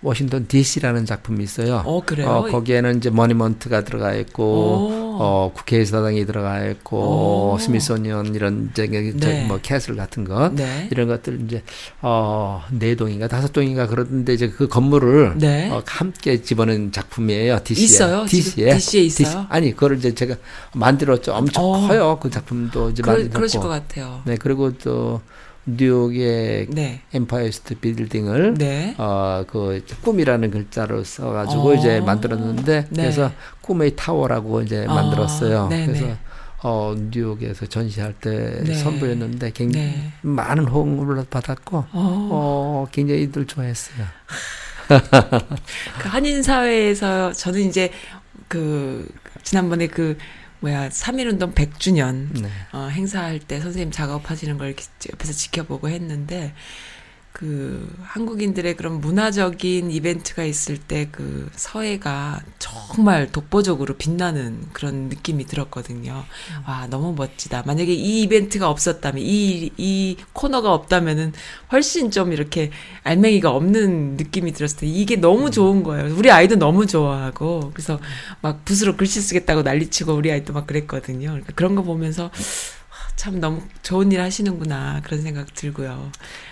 워싱턴 D.C.라는 작품이 있어요. 어, 그래요? 어, 거기에는 이제 monument가 들어가 있고 오. 어 국회의사당이 들어가 있고 오. 스미소니언 이런 저기 네. 뭐 castle 같은 것 네. 이런 것들 이제 어 네 동인가 다섯 동인가 그러던데 이제 그 건물을 네. 어, 함께 집어넣은 작품이에요. DC에. 있어요? DC에. DC 에 있어요? 아니 그걸 이제 제가 만들었죠. 엄청 어. 커요. 그 작품도 이제 그, 만들었고. 그러실 것 같아요. 네 그리고 또 뉴욕의 네. 엠파이어 스테이트 빌딩을 네. 어그 꿈이라는 글자로 써가지고 어. 이제 만들었는데 네. 그래서 꿈의 타워라고 이제 아, 만들었어요. 네네. 그래서 어 뉴욕에서 전시할 때 네. 선보였는데 굉장히 네. 많은 호응을 받았고 어, 어 굉장히들 좋아했어요. 그 한인 사회에서 저는 이제 그 지난번에 그 뭐야 3.1운동 100주년 네. 어, 행사할 때 선생님 작업하시는 걸 이렇게 옆에서 지켜보고 했는데 그 한국인들의 그런 문화적인 이벤트가 있을 때 그 서해가 정말 독보적으로 빛나는 그런 느낌이 들었거든요. 와 너무 멋지다. 만약에 이 이벤트가 없었다면 이 이 코너가 없다면은 훨씬 좀 이렇게 알맹이가 없는 느낌이 들었을 때 이게 너무 좋은 거예요. 우리 아이도 너무 좋아하고 그래서 막 붓으로 글씨 쓰겠다고 난리치고 우리 아이도 막 그랬거든요. 그러니까 그런 거 보면서 참 너무 좋은 일 하시는구나 그런 생각 들고요.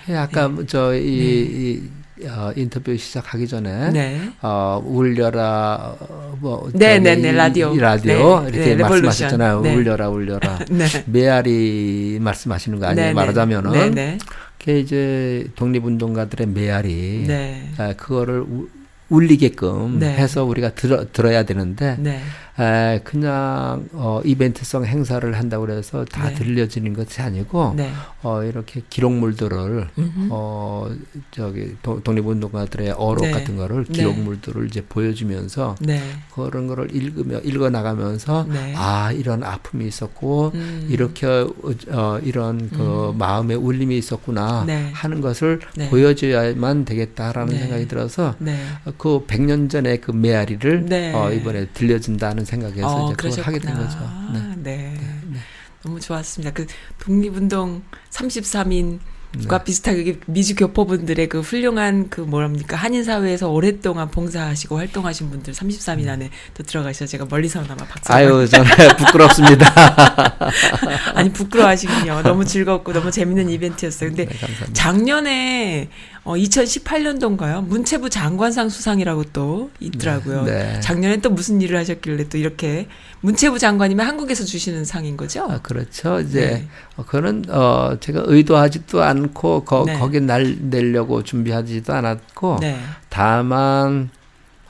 예, 아까 저이 이, 어, 인터뷰 시작하기 전에 네. 어, 울려라 어, 뭐 네, 저기 네, 네, 이- 라디오. 이 라디오 네, 이렇게 네. 말씀하셨잖아요. 네. 울려라 울려라. 네. 메아리 말씀하시는 거 아니에요? 네, 네. 말하자면은 네, 네. 그게 이제 독립운동가들의 메아리 네. 아, 그거를 우, 울리게끔 네. 해서 우리가 들어, 들어야 되는데 네. 에, 그냥 어, 이벤트성 행사를 한다고 그래서 다 네. 들려지는 것이 아니고 네. 어, 이렇게 기록물들을 음흠. 어 저기 도- 독립운동가들의 어록 네. 같은 거를 네. 기록물들을 이제 보여주면서 네. 그런 거를 읽으며 읽어 나가면서 네. 아 이런 아픔이 있었고 음. 이렇게 어 이런 그 음. 마음의 울림이 있었구나 네. 하는 것을 네. 보여줘야만 되겠다라는 네. 생각이 들어서 네. 그 100년 전의 그 메아리를 네. 어 이번에 들려준다는 생각에서 어, 이제 그걸 하게 된 거죠. 그러셨구나. 네. 네. 너무 좋았습니다. 그 독립운동 33인 과 네. 비슷하게 미주 교포분들의 그 훌륭한 그 뭐랍니까 한인 사회에서 오랫동안 봉사하시고 활동하신 분들 33인 안에 또 들어가셔서 제가 멀리서나마 박수. 음. 아유 저는 부끄럽습니다. 아니 부끄러워하시군요. 너무 즐겁고 너무 재밌는 이벤트였어요. 근데 네. 작년에 어 2018년도인가요? 문체부 장관상 수상이라고 또 있더라고요. 네. 작년에 또 무슨 일을 하셨길래 또 이렇게 문체부 장관이면 한국에서 주시는 상인 거죠? 아, 그렇죠. 이제 네. 어, 그거는 어 제가 의도하지도 않고 거, 네. 거기 날 내려고 준비하지도 않았고 네. 다만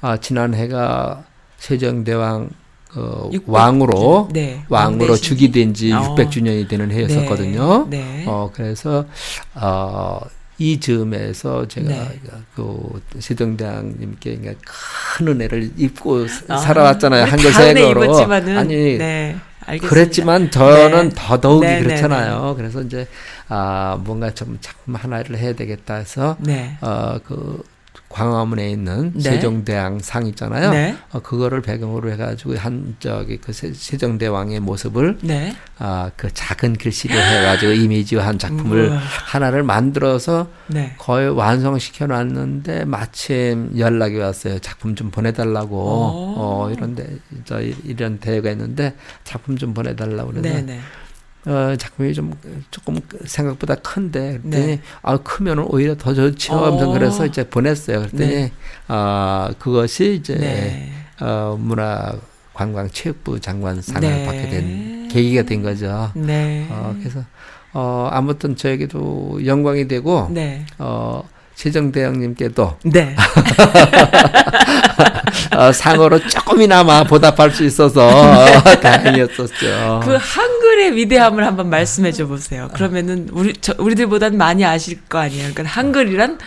아, 지난해가 세종대왕 어, 600 왕으로 네. 왕으로. 즉위된 지 어. 600주년이 되는 해였었거든요. 네. 네. 어 그래서 어, 이 즈음에서 제가 네. 그 세종대왕님께 큰 은혜를 입고 아, 살아왔잖아요. 우리 한글 다 은혜 세거로. 입었지만은 아니 네. 그랬지만 저는 네. 더더욱이 네, 네, 그렇잖아요. 그래서 이제 아 뭔가 좀 작품 하나를 해야 되겠다 해서 네. 어그 광화문에 있는 네. 세종대왕 상 있잖아요. 네. 어, 그거를 배경으로 해가지고 한 저기 그 세- 세종대왕의 모습을 네. 아그 작은 글씨로 해가지고 이미지화한 작품을 우와. 하나를 만들어서 네. 거의 완성시켜 놨는데 마침 연락이 왔어요. 작품 좀 보내달라고. 오. 어 이런데 저 이- 이런 대회가 있는데 작품 좀 보내달라고 그래서 네, 네. 어, 작품이 좀 조금 생각보다 큰데 그랬더니 네. 아 크면은 오히려 더 좋죠. 아무튼 어. 그래서 이제 보냈어요. 그랬더니 네. 아 그것이 이제 네. 어, 문화관광체육부 장관상을 네. 받게 된 계기가 된 거죠. 네. 어, 그래서 어, 아무튼 저에게도 영광이 되고 네. 어, 세종대왕님께도 네. 어, 상으로 조금이나마 보답할 수 있어서 어, 다행이었었죠. 그 한글의 위대함을 한번 말씀해 줘 보세요. 그러면은 우리 저, 우리들보단 많이 아실 거 아니에요. 그러니까 한글이란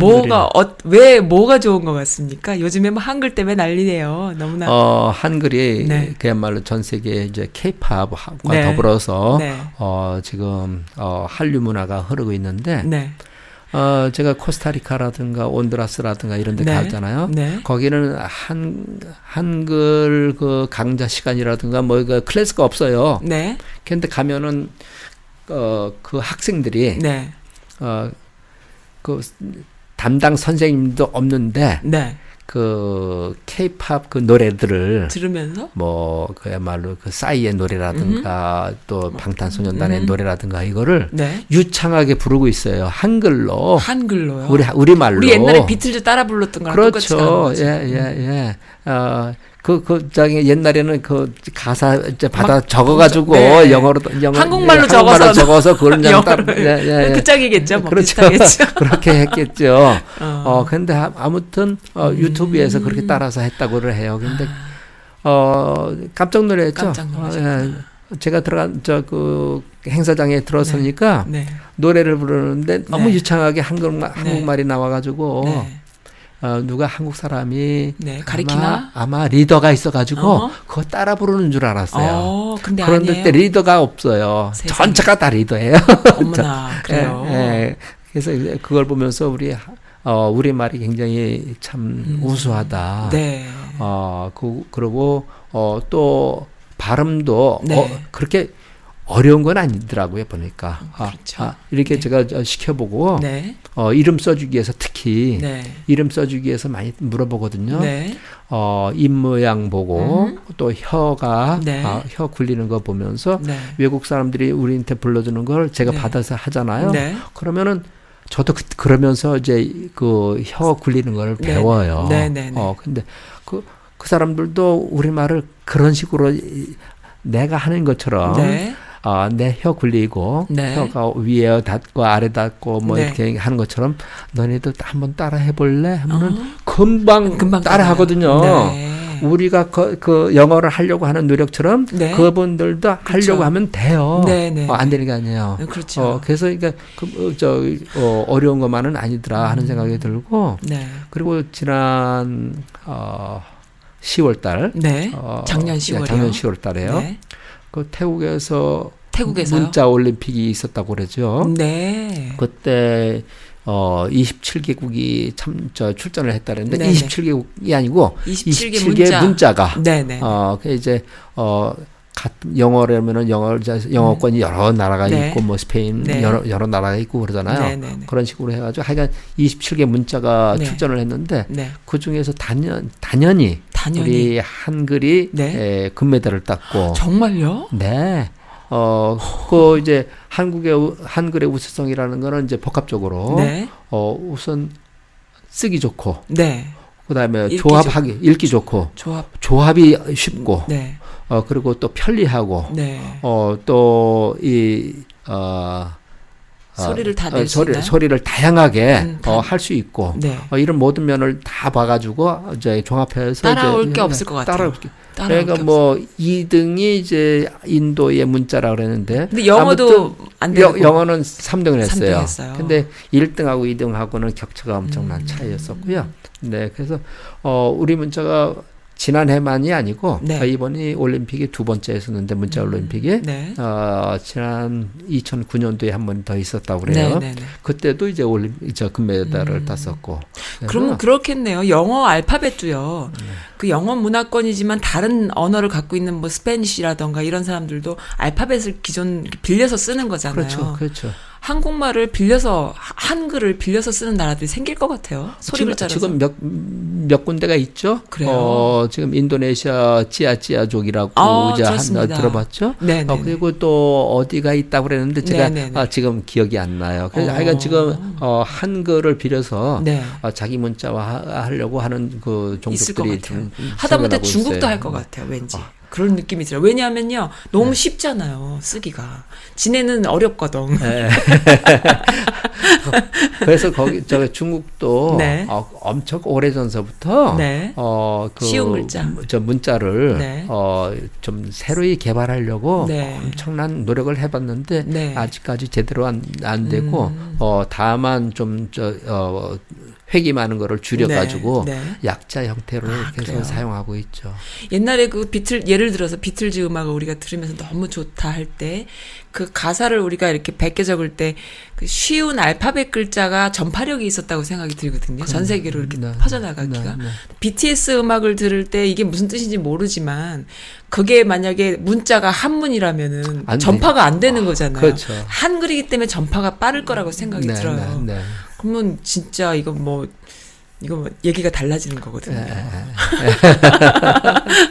뭐가 어, 왜 뭐가 좋은 것 같습니까? 요즘에 뭐 한글 때문에 난리네요. 너무나 어, 한글이 네. 그야말로 전 세계 이제 케이팝과 네. 더불어서 네. 어, 지금 어, 한류 문화가 흐르고 있는데 네. 어, 제가 코스타리카라든가 온두라스라든가 이런 데 네. 갔잖아요. 네. 거기는 한 한글 그 강좌 시간이라든가 뭐 그 클래스가 없어요. 네. 근데 가면은 어, 그 학생들이 네. 어, 그 담당 선생님도 없는데 네. 그 케이팝 그 노래들을 들으면서 뭐 그야말로 그 싸이의 노래라든가 또 방탄소년단의 음. 노래라든가 이거를 네. 유창하게 부르고 있어요 한글로 한글로요. 우리 우리 말로 우리 옛날에 비틀즈 따라 불렀던 거랑 그렇죠. 예예예 어 그 그 저기 옛날에는 그 가사 이제 받아 막 적어가지고 네. 영어로 영어 한국말로 예, 적어서 적어서 그걸 그냥 딱 예, 예, 예. 그 짝이겠죠. 뭐 그렇죠. 그렇게 했겠죠. 어. 어, 근데 아- 아무튼 어, 음. 유튜브에서 그렇게 따라서 했다고를 해요. 근데 어, 깜짝 놀랐죠. 깜짝 놀라셨구나. 어, 예. 제가 들어간 저 그 행사장에 들어서니까 네. 노래를 부르는데 너무 네. 유창하게 한국말 네. 한국말이 나와가지고 네. 어, 누가 한국 사람이 네. 가리키나? 아마, 아마 리더가 있어가지고 어. 그거 따라 부르는 줄 알았어요. 어, 근데 그런데 아니에요. 때 리더가 없어요. 세상에. 전체가 다 리더예요. 어머나 그래요. 예, 예. 그래서 이제 그걸 보면서 우리 하- 어, 우리 말이 굉장히 참 우수하다. 음. 네. 어, 그 그리고 어, 또 발음도 네. 어, 그렇게 어려운 건 아니더라고요 보니까. 아, 그렇죠. 아, 이렇게 네. 제가 저 시켜보고 네. 어, 이름 써주기 위해서 특히 네. 이름 써주기 위해서 많이 물어보거든요. 네. 어, 입 모양 보고 음. 또 혀가 네. 아, 혀 굴리는 거 보면서 네. 외국 사람들이 우리한테 불러주는 걸 제가 네. 받아서 하잖아요. 네. 그러면은 저도 그, 그러면서 이제 그 혀 굴리는 걸 네. 배워요. 네, 네, 네. 어 근데 그, 그 사람들도 우리 말을 그런 식으로 이- 내가 하는 것처럼 네. 어, 내혀 굴리고 네. 혀가 위에 닿고 아래 닿고 뭐 네. 이렇게 하는 것처럼 너네도 한번 따라 해볼래 하면은 어. 금방, 금방 따라 하거든요. 네. 우리가 그, 그 영어를 하려고 하는 노력처럼 네. 그분들도 하려고 그렇죠. 하면 돼요. 네, 네, 어, 안 네. 되는 게 아니에요. 네, 그렇죠. 어, 그래서 그러니까 그, 어, 저 어, 어려운 것만은 아니더라 하는 생각이 들고 네. 그리고 지난 어, 10월달 네. 어, 작년 예, 10월이요. 작년 10월 달에요. 네. 그 태국에서 태국에서요? 문자 올림픽이 있었다고 그러죠. 네. 그때 어 27개국이 참 저 출전을 했다는데 네네. 27개국이 아니고 27개 27개 문자. 가 네, 네. 어, 그 이제 어 영어라면은 영어 영어권이 여러 나라가 네. 있고 뭐 스페인 네. 여러 여러 나라가 있고 그러잖아요. 네, 네, 네. 그런 식으로 해가지고 하여간 27개 문자가 네. 출전을 했는데 네. 그 중에서 단연 단연히, 단연히. 우리 한글이 네. 에, 금메달을 땄고 정말요? 네. 어, 그 이제 한국의 우- 한글의 우수성이라는 거는 이제 복합적으로 네. 어, 우선 쓰기 좋고 네. 그다음에 읽기 조합하기 읽기 좋고 조합. 조합이 쉽고 네. 어 그리고 또 편리하고 네. 어 또이어 어, 소리를 다 어, 소리? 소리를 다양하게 음, 다- 어, 할 수 있고 네. 어, 이런 모든 면을 다 봐가지고 이제 종합해서 따라올 이제 게 없을 것 같아요. 따라올 게. 따라올 그러니까 게뭐 2등이 이제 인도의 문자라 그랬는데 근데 영어도 안 되고 여- 영어는 3등을 했어요. 했어요. 근데 1등하고 2등하고는 격차가 엄청난 음. 차이였었고요. 네, 그래서 어 우리 문자가 지난해만이 아니고 네. 어, 이번이 올림픽이 두 번째 했었는데 문자 올림픽이 네. 어 지난 2009년도에 한 번 더 있었다고 네, 그래요. 네, 네. 그때도 이제 올림픽 저 금메달을 음. 땄었고. 그러면 그렇겠네요. 영어 알파벳도요. 네. 그 영어 문화권이지만 다른 언어를 갖고 있는 뭐 스페니쉬라던가 이런 사람들도 알파벳을 기존 빌려서 쓰는 거잖아요. 그렇죠, 그렇죠. 한국말을 빌려서 하- 한글을 빌려서 쓰는 나라들이 생길 것 같아요. 소리 글자라서. 지금 몇, 몇 군데가 있죠? 그래요? 어, 지금 인도네시아 찌아찌아족이라고 아, 이제 한. 들어봤죠? 네, 네. 어, 그리고 또 어디가 있다고 그랬는데 제가 네, 네, 네. 아, 지금 기억이 안 나요. 그래서 어. 하여간 지금 어, 한글을 빌려서 네. 어, 자기 문자화 하려고 하는 그 종족들이. 좀 하다못해 생겨나고 중국도 있어요. 할것 같아요, 왠지. 그런 느낌이 들어요. 왜냐하면요, 너무 쉽잖아요, 쓰기가. 지네는 어렵거든. 네. 그래서 거기 저 중국도 네. 어, 엄청 오래 전서부터 네. 어그 쉬운 글자. 저 문자를 네. 어좀 새로이 개발하려고 네. 엄청난 노력을 해봤는데 네. 아직까지 제대로 안, 안 되고 음. 어 다만 좀 저 어 획이 많은 거를 줄여가지고 네, 네. 약자 형태로 아, 계속 그래요? 사용하고 있죠. 옛날에 그 비틀 예를 들어서 비틀즈 음악을 우리가 들으면서 너무 좋다 할 때 그 가사를 우리가 이렇게 베껴 적을 때 그 쉬운 알파벳 글자가 전파력이 있었다고 생각이 들거든요. 전 세계로 이렇게 네, 퍼져나가기가. 네, 네. BTS 음악을 들을 때 이게 무슨 뜻인지 모르지만 그게 만약에 문자가 한문이라면은 안 전파가 안 되는 거잖아요. 그렇죠. 한글이기 때문에 전파가 빠를 거라고 생각이 네, 들어요. 네, 네. 그러면 진짜 이거 뭐 이거 뭐 얘기가 달라지는 거거든요. 네.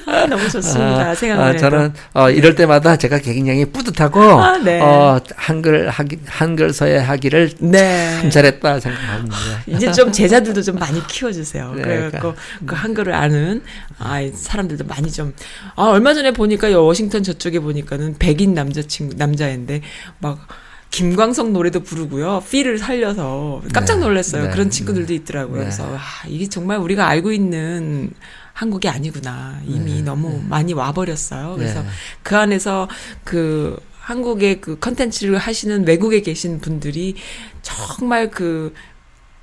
아, 너무 좋습니다. 생각만 아, 해도. 저는 어, 이럴 때마다 제가 굉장히 뿌듯하고 아, 네. 어, 한글 하기 한글 서예 하기를 네. 참 잘했다 생각합니다. 이제 좀 제자들도 좀 많이 키워주세요. 네, 그래갖고 그 한글을 아는 아 사람들도 많이 좀. 아 얼마 전에 보니까 요 워싱턴 저쪽에 보니까는 백인 남자친구 남자인데 막. 김광석 노래도 부르고요. 필을 살려서 깜짝 네, 놀랐어요. 네, 그런 친구들도 있더라고요. 네. 그래서 와, 이게 정말 우리가 알고 있는 한국이 아니구나. 이미 너무 많이 와버렸어요. 그래서 네. 그 안에서 그 한국의 그 컨텐츠를 하시는 외국에 계신 분들이 정말 그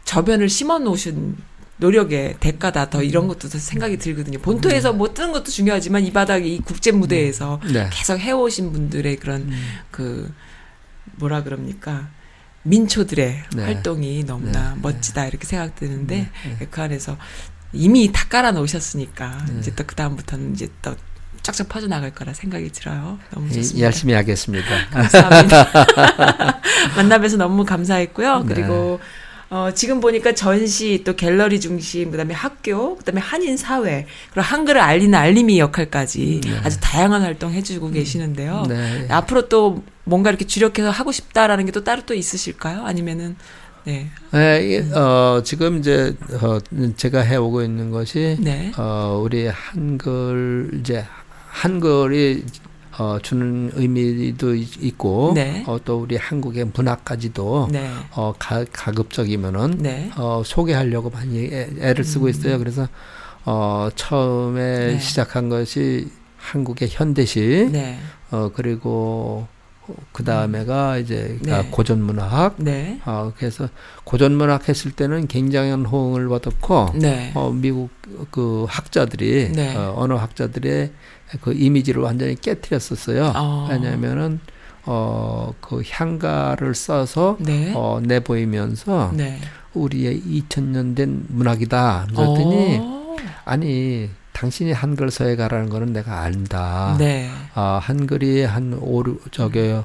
저변을 심어 놓으신 노력의 대가다 더 이런 것도 더 생각이 들거든요. 본토에서 뭐 뜨는 것도 중요하지만 이 바닥에 이 국제 무대에서 네. 계속 해오신 분들의 그런 그 뭐라 그럽니까 민초들의 네. 활동이 너무나 네. 멋지다 이렇게 생각되는데 그 안에서 이미 다 깔아 놓으셨으니까 네. 이제 또 그 다음부터는 이제 또 쫙쫙 퍼져 나갈 거라 생각이 들어요. 너무 예, 좋습니다. 열심히 하겠습니다. 감사합니다. 만나뵈서 너무 감사했고요. 네. 그리고 어, 지금 보니까 전시 또 갤러리 중심 그 다음에 학교 그 다음에 한인 사회 그리고 한글을 알리는 알림이 역할까지 아주 다양한 활동 해주고 계시는데요. 네. 앞으로 또 뭔가 이렇게 주력해서 하고 싶다라는 게 또 따로 또 있으실까요? 아니면은 네, 네, 이- 어, 지금 이제 어, 제가 해오고 있는 것이 네, 어, 우리 한글 이제 한글이 어, 주는 의미도 있- 있고 네. 어, 또 우리 한국의 문화까지도 네, 어, 가, 가급적이면은 네. 어, 소개하려고 많이 애, 애를 쓰고 있어요. 그래서 어, 처음에 네. 시작한 것이 한국의 현대시 네, 어, 그리고 그 다음에가 이제 네. 고전문학 네, 어, 그래서 고전문학 했을 때는 굉장한 호응을 받았고 네, 어, 미국 그 학자들이 네. 어, 언어 학자들의 그 이미지를 완전히 깨뜨렸었어요. 어. 왜냐하면은 어, 그 향가를 써서 네, 어, 내보이면서 네. 우리의 2000년 된 문학이다. 그랬더니 어, 아니 당신이 한글 서예가라는 거는 내가 안다. 네, 아, 한글이 한 오, 저게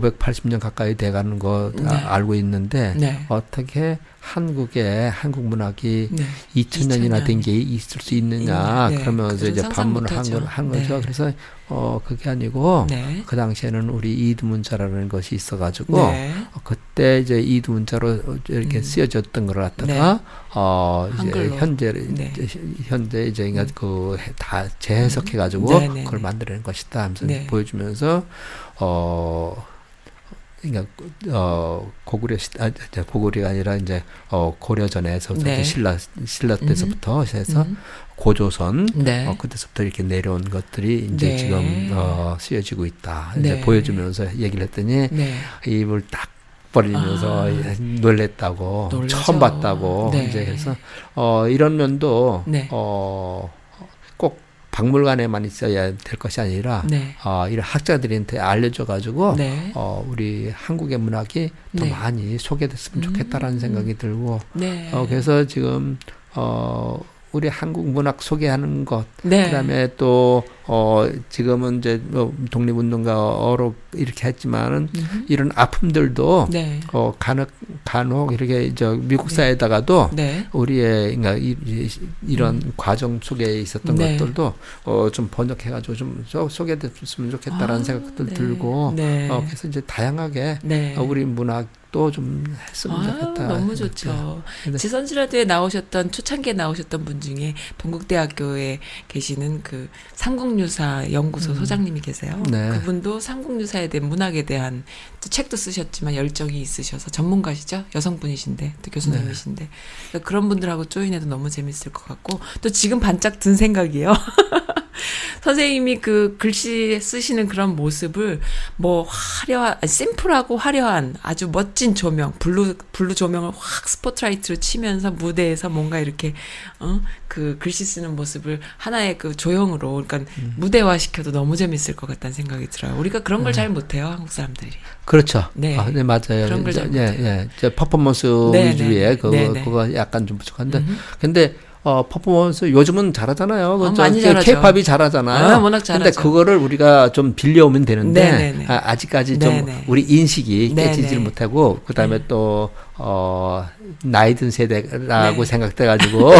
580년 가까이 돼가는 거 네. 아, 알고 있는데 네. 어떻게 한국에 한국 문학이 네. 2000년이나 2000년. 된게 있을 수 있느냐 네, 그러면서 그런 이제 반문을 한. 거, 한 거죠. 네. 그래서 어 그게 아니고 네. 그 당시에는 우리 이두문자라는 것이 있어가지고 네. 어, 그때 이제 이두문자로 이렇게 음. 쓰여졌던 걸 갖다가 어 이제 한글로. 현재 네. 이제 현재 이제 그다 재해석해가지고 네, 네, 그걸 네. 만들어낸 것이다 하면서 네. 보여주면서 어 그러니까 어 고구려 시 아, 고구려가 아니라 이제 어 고려 전에서 네. 신라 신라 때서부터 해서 음. 고조선 네. 어, 그때서부터 이렇게 내려온 것들이 이제 네. 지금 어, 쓰여지고 있다. 이제 네. 보여주면서 얘기를 했더니 네. 입을 딱 벌리면서 아. 놀랬다고 놀라죠. 처음 봤다고 네. 이제 그래서 어, 이런 면도 네. 어, 꼭 박물관에만 있어야 될 것이 아니라 네. 어, 이런 학자들한테 알려져 가지고 네. 어, 우리 한국의 문학이 더 네. 많이 소개됐으면 음. 좋겠다라는 생각이 들고 네. 어, 그래서 지금 어, 우리 한국 문학 소개하는 것 네. 그다음에 또 어, 지금은 이제 뭐 독립운동가로 이렇게 했지만은 음흠. 이런 아픔들도 네. 어, 간혹 간혹 이렇게 저 미국 사회에다가도 네. 우리의 그러니까 이, 이, 이런 과정 속에 있었던 음. 네. 것들도 어, 좀 번역해가지고 좀 소- 소개됐으면 좋겠다라는 아, 생각들 네. 들고 네. 어, 그래서 이제 다양하게 네. 어, 우리 문학 도좀 했으면 아, 좋겠다. 너무. 좋죠. 네. 지선지라드에 나오셨던 초창기에 나오셨던 분 중에 동국대학교에 계시는 그 삼국유사 연구소 소장님이 계세요. 음. 네. 그분도 삼국유사에 대한 문학에 대한 또 책도 쓰셨지만 열정이 있으셔서 전문가시죠. 여성분이신데 또 교수님이신데 그러니까 그런 분들하고 join해도 너무 재밌을 것 같고 또 지금 반짝 든 생각이에요. 선생님이 그 글씨 쓰시는 그런 모습을 뭐 화려한 심플하고 화려한 아주 멋진 조명 blue blue 조명을 확 스포트라이트로 치면서 무대에서 뭔가 이렇게 어그 글씨 쓰는 모습을 하나의 그 조형으로 그러니까 음. 무대화 시켜도 너무 재밌을 것 같다는 생각이 들어요. 우리가 그런 걸잘 못해요 한국 사람들이. 그렇죠. 네. 아, 네, 맞아요. 그런 걸 이제, 잘 예, 못해요. 예. 저 퍼포먼스 네, 위주의 네. 그거, 네, 네. 그거 약간 좀 부족한데. 음흠. 근데, 어, 퍼포먼스 요즘은 잘하잖아요. 어, 그 많이 저, 잘하죠. 케이팝이 잘하잖아요. 아, 워낙 근데 잘하죠. 그거를 우리가 좀 빌려오면 되는데, 네, 네, 네. 아, 아직까지 네, 좀 네. 우리 인식이 네, 네. 못하고, 그 다음에 네. 또, 어, 나이 든 세대라고 네. 생각돼가지고,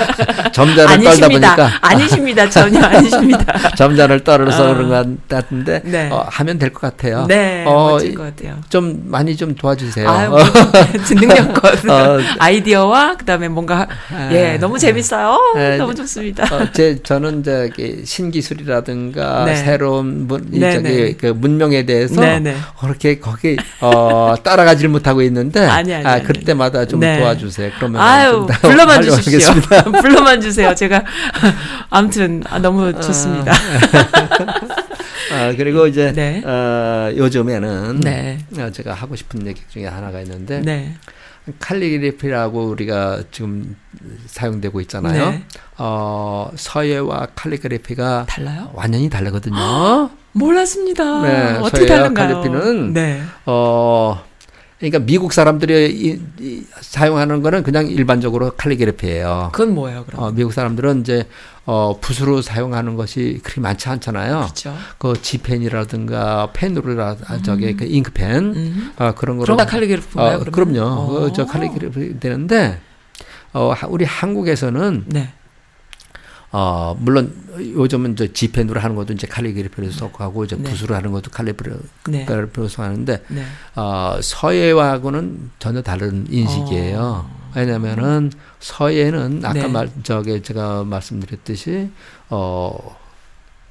점잖을 떨다. 보니까. 아니십니다. 전혀 아니십니다. 점잖을 떨어서 어. 그런 것 같은데, 네. 어, 하면 될 것 같아요. 네, 어, 멋질 이- 것 같아요. 좀 많이 좀 도와주세요. 아유, 능력껏 어. 아이디어와 그다음에 뭔가 예 너무 재밌어요. 에, 너무 좋습니다. 어, 제 저는 저기 신기술이라든가 네. 새로운 문, 이 네, 저기 네. 그 문명에 대해서 네, 네. 그렇게 거기 어 따라가질 못하고 있는데 아니, 아니, 아, 아니. 그럴 때마다 좀 네. 도와주세요. 그러면 아유 불러만 주십시오. 불러만 주세요. 제가 아무튼 아, 너무 좋습니다. 아, 그리고 이제 네. 어, 요즘에는 네. 어, 제가 하고 싶은 얘기 중에 하나가 있는데 네. 칼리그래피라고 우리가 지금 사용되고 있잖아요. 네. 어, 서예와 칼리그래피가 달라요? 완전히 다르거든요. 몰랐습니다. 네, 어떻게 서예와 다른가요? 칼리피는 네. 어, 그러니까 미국 사람들이 이, 이, 사용하는 거는 그냥 일반적으로 칼리그래피예요. 그건 뭐예요, 그럼? 어, 미국 사람들은 이제 어, 붓으로 사용하는 것이 그렇게 많지 않잖아요. 그렇죠. 그 지펜이라든가 펜으로라 아, 저기 그 잉크펜 음. 어, 그런 거로 그럼 다 칼리그래피인가요? 어? 그럼요. 어. 그, 저 칼리그래피 되는데 어, 하- 우리 한국에서는 네. 어, 물론 요즘은 저 지펜으로 하는 것도 이제 칼리그래피로 써가고 이제 네. 붓으로 하는 것도 칼리그래피로 네. 써하는데 네. 어, 서예하고는 전혀 다른 인식이에요. 어. 왜냐면은 서예는 아까 네. 말 저게 제가 말씀드렸듯이 어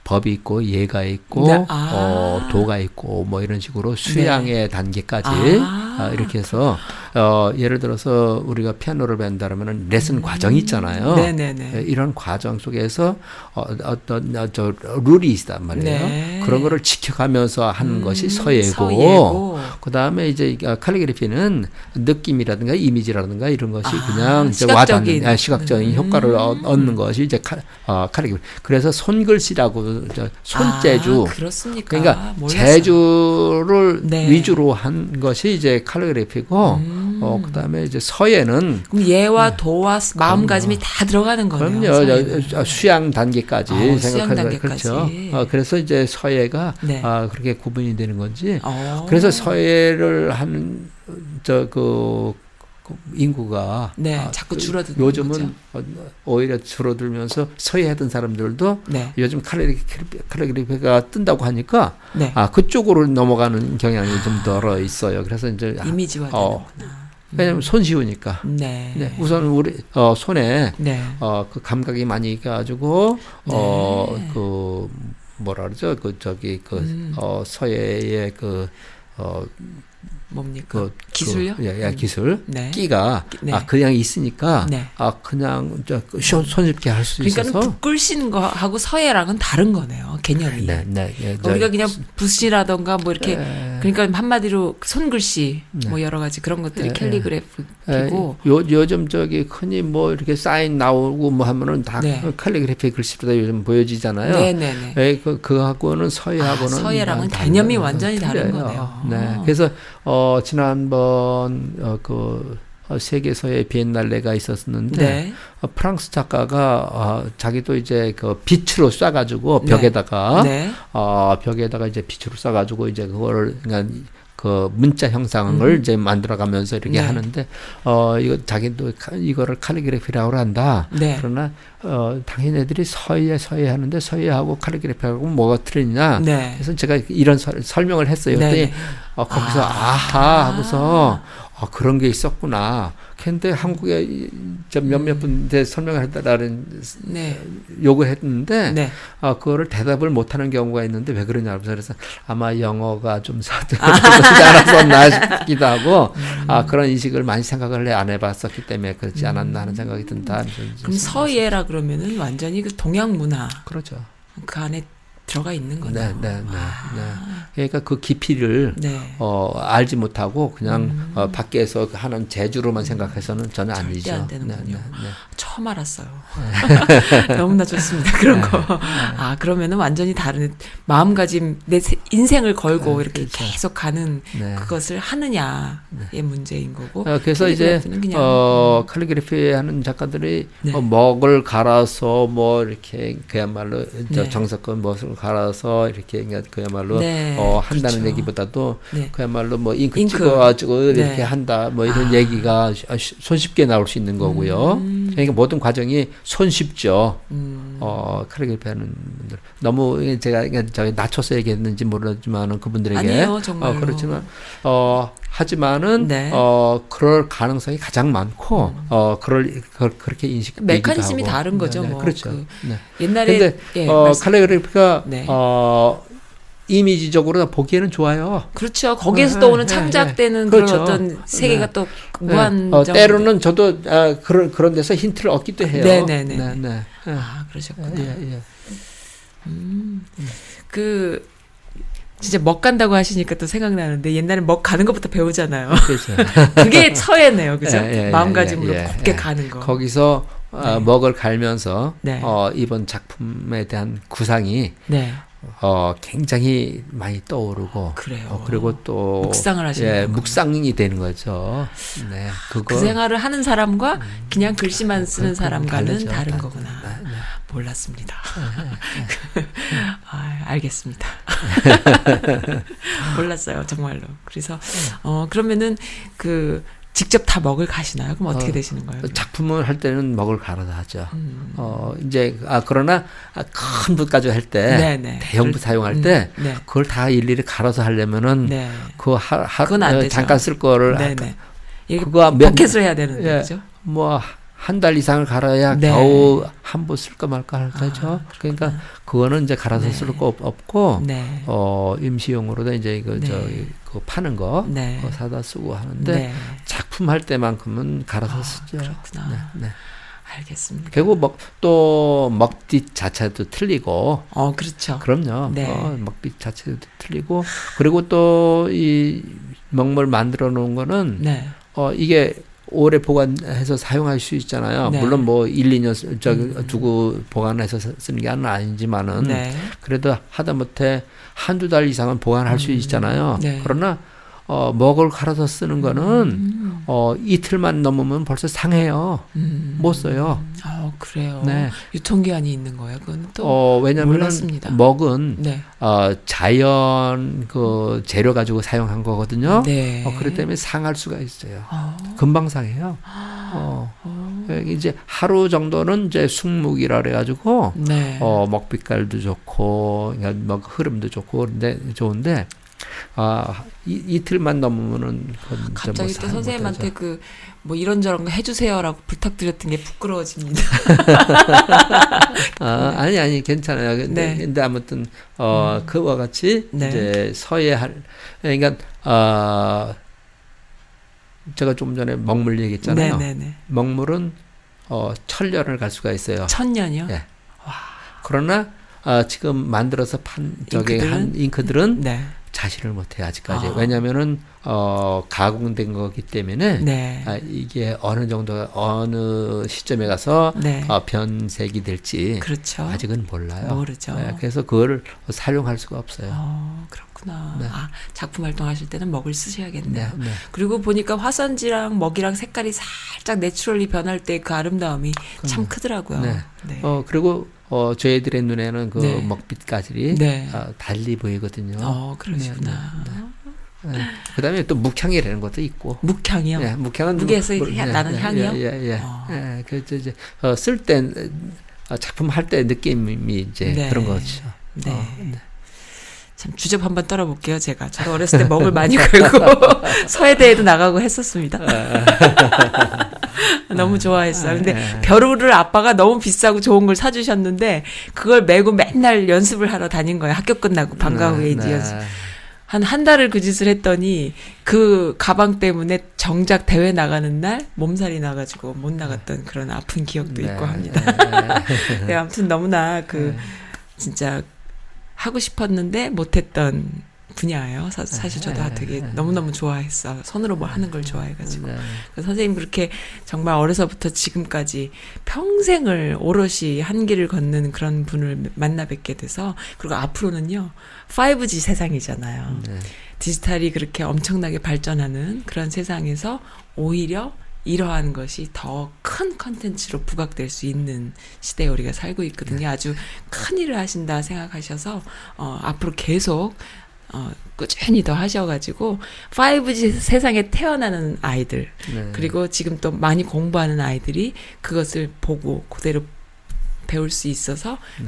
법이 있고 예가 있고 네. 아. 어 도가 있고 뭐 이런 식으로 수양의 단계까지 아. 어, 이렇게 해서 어 예를 들어서 우리가 피아노를 배운다면은 레슨 과정이 있잖아요. 음. 네네네. 예, 이런 과정 속에서 어, 어떤 어, 저 룰이 있단 말이에요. 네. 그런 거를 지켜가면서 하는 음, 것이 서예고, 서예고. 그 다음에 이제 어, 칼리그래피는 느낌이라든가 이미지라든가 이런 것이 아, 그냥 이제. 와닿는 아, 시각적인 음. 효과를 얻, 얻는 것이 이제 칼, 어, 칼리그래피. 그래서 손글씨라고 저 손재주. 아, 그렇습니까? 그러니까 몰랐어요. 재주를 네. 위주로 한 것이 이제 칼리그래피고, 음. 어, 그 다음에 이제 서예는 그럼 예와 도와 마음가짐이 다 들어가는 거네요. 그럼요. 서예는. 수양 단계까지 아, 수양 생각하는. 그렇죠. 어, 그래서 이제 서예가 네. 아, 그렇게 구분이 되는 건지. 어. 그래서 서예를 하는 저그 인구가 네, 아, 자꾸 그 줄어드는 요즘은 거죠. 어, 오히려 줄어들면서 서예하던 사람들도 네. 요즘 칼리그래피, 칼리그래피가 뜬다고 하니까 네. 아 그쪽으로 넘어가는 경향이 좀 덜어 있어요. 그래서 이제 아, 이미지화 어, 되는구나. 왜냐면 손 쉬우니까. 네. 네, 우선 우리 어, 손에 네. 어, 그 감각이 많이 가지고 네. 어, 그 뭐라 그러죠? 그 저기 그 음. 어, 서예의 그 어, 뭡니까? 그 기술요? 그, 예, 예, 기술. 네. 끼가 네. 아 그냥 있으니까 네. 아 그냥 저 손, 손쉽게 할수 그러니까 있어서. 붓 글씨는 거하고 서예랑은 다른 거네요. 개념이. 네, 네, 예, 저- 우리가 그냥 붓이라던가 뭐 이렇게 예. 그러니까 한마디로 손글씨 네. 뭐 여러 가지 그런 것들이 예, 캘리그래피고 예, 요, 요즘 저기 흔히 뭐 이렇게 사인 나오고 뭐 하면은 다 네. 캘리그래피 글씨보다 요즘 보여지잖아요. 네 네네. 예, 그, 그하고는 서예하고는. 아, 서예랑은 개념이. 완전히 다른. 거네요. 네. 그래서, 어, 지난번, 어, 그, 어, 세계 서예 비엔날레가 있었는데, 네. 어, 프랑스 작가가, 어, 자기도 이제 그 빛으로 쏴가지고 네. 벽에다가, 네. 어, 벽에다가 이제 빛으로 쏴가지고 이제 그거를, 그러니까 그 문자 형상을 음. 이제 만들어가면서 이렇게 네. 하는데, 어, 이거 자기도 카- 이거를 칼리그래피라고 한다. 네. 그러나 어 당연히 애들이 서예 서예 하는데 서예하고 칼리그래피하고 뭐가 틀리냐 네. 그래서 제가 이런 설, 설명을 했어요 네, 그랬더니 네. 어, 거기서 아. 아. 하 하고서 어, 그런 게 있었구나 근데 한국에 몇몇 분한테 설명을 해달라는 네. 요구했는데 네. 어, 그거를 대답을 못 하는 경우가 있는데 왜 그러냐 그래서 아마 영어가 좀 아. 서툴지 않았었나 싶기도 하고 음. 아 그런 인식을 많이 생각을 안 해봤었기 때문에 그렇지 않았나 하는 생각이 든다 음. 그럼 서예라 그러면은 완전히 그 동양 문화 그렇죠. 그 안에 들어가 있는 네, 거네요. 네, 네, 네. 그러니까 그 깊이를 네. 어, 알지 못하고 그냥 음. 어, 밖에서 하는 재주로만 생각해서는 저는 아니죠. 안 되는군요. 네, 네, 네. 처음 알았어요. 너무나 좋습니다. 그런 거. 아, 그러면은 완전히 다른 마음가짐, 내 세- 인생을 걸고 네, 이렇게 그렇죠. 계속 가는 네. 그것을 하느냐의 문제인 거고. 어, 그래서 이제 어, 칼리그래피 하는 작가들이 네. 어, 먹을 갈아서 뭐 이렇게 그야말로 저 네. 정석권 멋을 갈아서 이렇게 그냥 그야말로 네, 어, 한다는 그렇죠. 얘기보다도 네. 그야말로 뭐 잉크, 잉크. 찍어가지고 네. 이렇게 한다 뭐 이런 아. 얘기가 쉬- 쉬- 손쉽게 나올 수 있는 거고요. 음. 그러니까 모든 과정이 손쉽죠. 음. 어, 칼리그래피 하는 분들. 너무 제가 그냥 저기 낮춰서 얘기했는지 모르지만은 그분들에게. 아니에요, 정말로. 어, 그렇지만, 어, 하지만은, 네. 음. 어, 그럴 가능성이 가장 많고, 어, 그럴, 그, 그렇게 인식. 메커니즘이 다른 거죠, 뭐. 그렇죠. 그 네. 옛날에 근데, 예, 어, 말씀- 네. 어, 이미지적으로 보기에는 좋아요. 그렇죠. 거기에서 네, 떠오는 네, 창작되는 네. 그런 그렇죠. 어떤 세계가 네. 또 네. 무한 어, 때로는 저도, 아, 그런, 그런 데서 힌트를 얻기도 해요. 네, 네, 네. 네, 네. 예. 아, 그러셨구나. 예, 예. 그 진짜 먹 간다고 하시니까 또 생각나는데 옛날에 먹 가는 것부터 배우잖아요. 그렇죠. 그게 서예네요, 그죠? 예, 예, 예, 마음가짐으로 예, 예, 곱게 예. 가는 거. 거기서 어, 네. 먹을 갈면서 네. 어, 이번 작품에 대한 구상이 네, 어, 굉장히 많이 떠오르고 그래요. 어, 그리고 또 묵상을 하시는 예. 묵상이 되는 거죠. 네, 그거 그 생활을 하는 사람과 그냥 글씨만 쓰는 사람과는. 다른 다- 거구나. 네, 네. 몰랐습니다. 아, 알겠습니다. 몰랐어요, 정말로. 그래서 어 그러면은 그 직접 다 먹을 가시나요? 그럼 어떻게 어, 되시는 거예요? 작품을 할 때는 먹을 갈아서 하죠. 음. 어, 이제 아 그러나 아, 큰 붓까지 할때 네, 네. 대형 붓 그럴- 사용할 음, 때 네. 그걸 다 일일이 갈아서 하려면은 네. 그 하, 하, 어. 잠깐 쓸 거를 네네. 이게 그거 몇- 포켓을 해야 되는데 예. 그죠? 뭐 한 달 이상을 갈아야 네. 겨우 한부 쓸까 말까 할 거죠. 아, 그러니까 그거는 이제 갈아서 네. 쓸거 없고 네. 어 임시용으로도 이제 이거 네. 저기 그 파는 거 네. 그거 사다 쓰고 하는데 네. 작품 할 때만큼은 갈아서 아, 쓰죠. 그렇구나. 네, 네. 알겠습니다. 결국 먹, 또 먹빛 자체도 틀리고 어, 그렇죠. 그럼요. 네. 어, 먹빛 자체도 틀리고 그리고 또 이 먹물 만들어 놓은 거는 네. 어 이게 오래 보관해서 사용할 수 있잖아요. 네. 음. 물론 뭐 1, 2년 쓰- 저기 두고 보관해서 쓰- 쓰는 게 아니지만은 네. 그래도 하다못해 한두 달 이상은 보관할 수 있잖아요. 네. 그러나 어 먹을 갈아서 쓰는 거는 음. 어 이틀만 넘으면 벌써 상해요. 음. 못 써요. 어, 그래요. 네. 유통기한이 있는 거예요. 그건 또어 몰랐습니다. 먹은 네. 어 자연 그 재료 가지고 사용한 거거든요. 네. 어 그렇기 때문에 상할 수가 있어요. 어. 금방 상해요. 어. 이제 하루 정도는 이제 숙묵이라 그래가지고 네. 어 먹빛깔도 좋고 그러니까 먹 흐름도 좋고 근데 좋은데 아 이, 이틀만 넘으면은 갑자기 뭐또살 선생님한테. 그 뭐 이런저런 거 해주세요라고 부탁드렸던 게 부끄러워집니다. 아, 아니 아니 괜찮아요. 근데, 네. 근데 아무튼 어 그와 같이 네. 이제 서예할 그러니까 어 제가 좀 전에 먹물 얘기했잖아요. 네네네. 먹물은 어 천년을 갈 수가 있어요. 천년이요? 예. 그러나 어, 지금 만들어서 판 저기 잉크들은? 한 잉크들은 네. 자신을 못해 아직까지. 아. 왜냐면은 어 가공된 거기 때문에 네. 아, 이게 어느 정도 어느 시점에 가서 네. 어, 변색이 될지 그렇죠. 아직은 몰라요. 모르죠. 네, 그래서 그거를 사용할 수가 없어요. 어, 그렇구나. 네. 아, 작품 활동하실 때는 먹을 쓰셔야겠네요. 네, 네. 그리고 보니까 화산지랑 먹이랑 색깔이 살짝 내추럴리 변할 때 그 아름다움이 참 크더라고요. 네. 네. 어 그리고 어 저희들의 눈에는 그 네. 먹빛 가지리 네. 어, 달리 보이거든요. 어, 그러시구나. 네. 그다음에 또 묵향이라는 것도 있고. 묵향이요. 네, 묵향은 묵에서 뭐- 향- 나는 향이요? 예, 예, 예. 어. 예, 그래서 이제 어, 쓸때 어, 작품 할 때 느낌이 이제 네. 그런 거죠. 네. 어, 네. 참 주접 한번 떨어볼게요, 제가. 저도 어렸을 때 먹을 많이 걸고 서해대에도 나가고 했었습니다. 너무 좋아했어요. 근데 네. 벼루를 아빠가 너무 비싸고 좋은 걸 사주셨는데 그걸 메고 맨날 연습을 하러 다닌 거예요. 학교 끝나고 방과 후에 이제 네. 연습. 한 한 달을 그 짓을 했더니 그 가방 때문에 정작 대회 나가는 날 몸살이 나가지고 못 나갔던 그런 아픈 기억도 있고 합니다. 네. 네, 아무튼 너무나 그 진짜 하고 싶었는데 못했던 분야예요. 사, 실 저도 되게 너무너무 좋아했어. 손으로 뭐 하는 걸 좋아해가지고. 네. 선생님 그렇게 정말 어려서부터 지금까지 평생을 오롯이 한 길을 걷는 그런 분을 만나 뵙게 돼서 그리고 앞으로는요 5G 세상이잖아요. 네. 디지털이 그렇게 엄청나게 발전하는 그런 세상에서 오히려 이러한 것이 더 큰 컨텐츠로 부각될 수 있는 시대에 우리가 살고 있거든요. 아주 큰 일을 하신다 생각하셔서 어, 앞으로 계속 어, 꾸준히 더 하셔가지고 5G 세상에 태어나는 아이들 네. 그리고 지금 또 많이 공부하는 아이들이 그것을 보고 그대로 배울 수 있어서 네.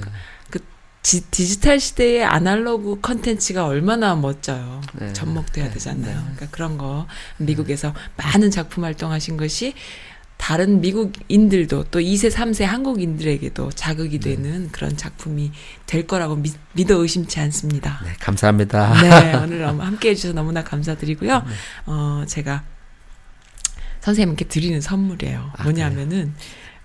그 지, 디지털 시대의 아날로그 컨텐츠가 얼마나 멋져요. 네. 접목돼야 네. 되잖아요. 네. 그러니까 그런 거 미국에서 많은 작품 활동하신 것이 다른 미국인들도 또 2세, 3세 한국인들에게도 자극이 네. 되는 그런 작품이 될 거라고 믿, 믿어 의심치 않습니다. 네, 감사합니다. 네, 오늘 함께 해주셔서 너무나 감사드리고요. 어, 제가 선생님께 드리는 선물이에요. 아, 뭐냐면은,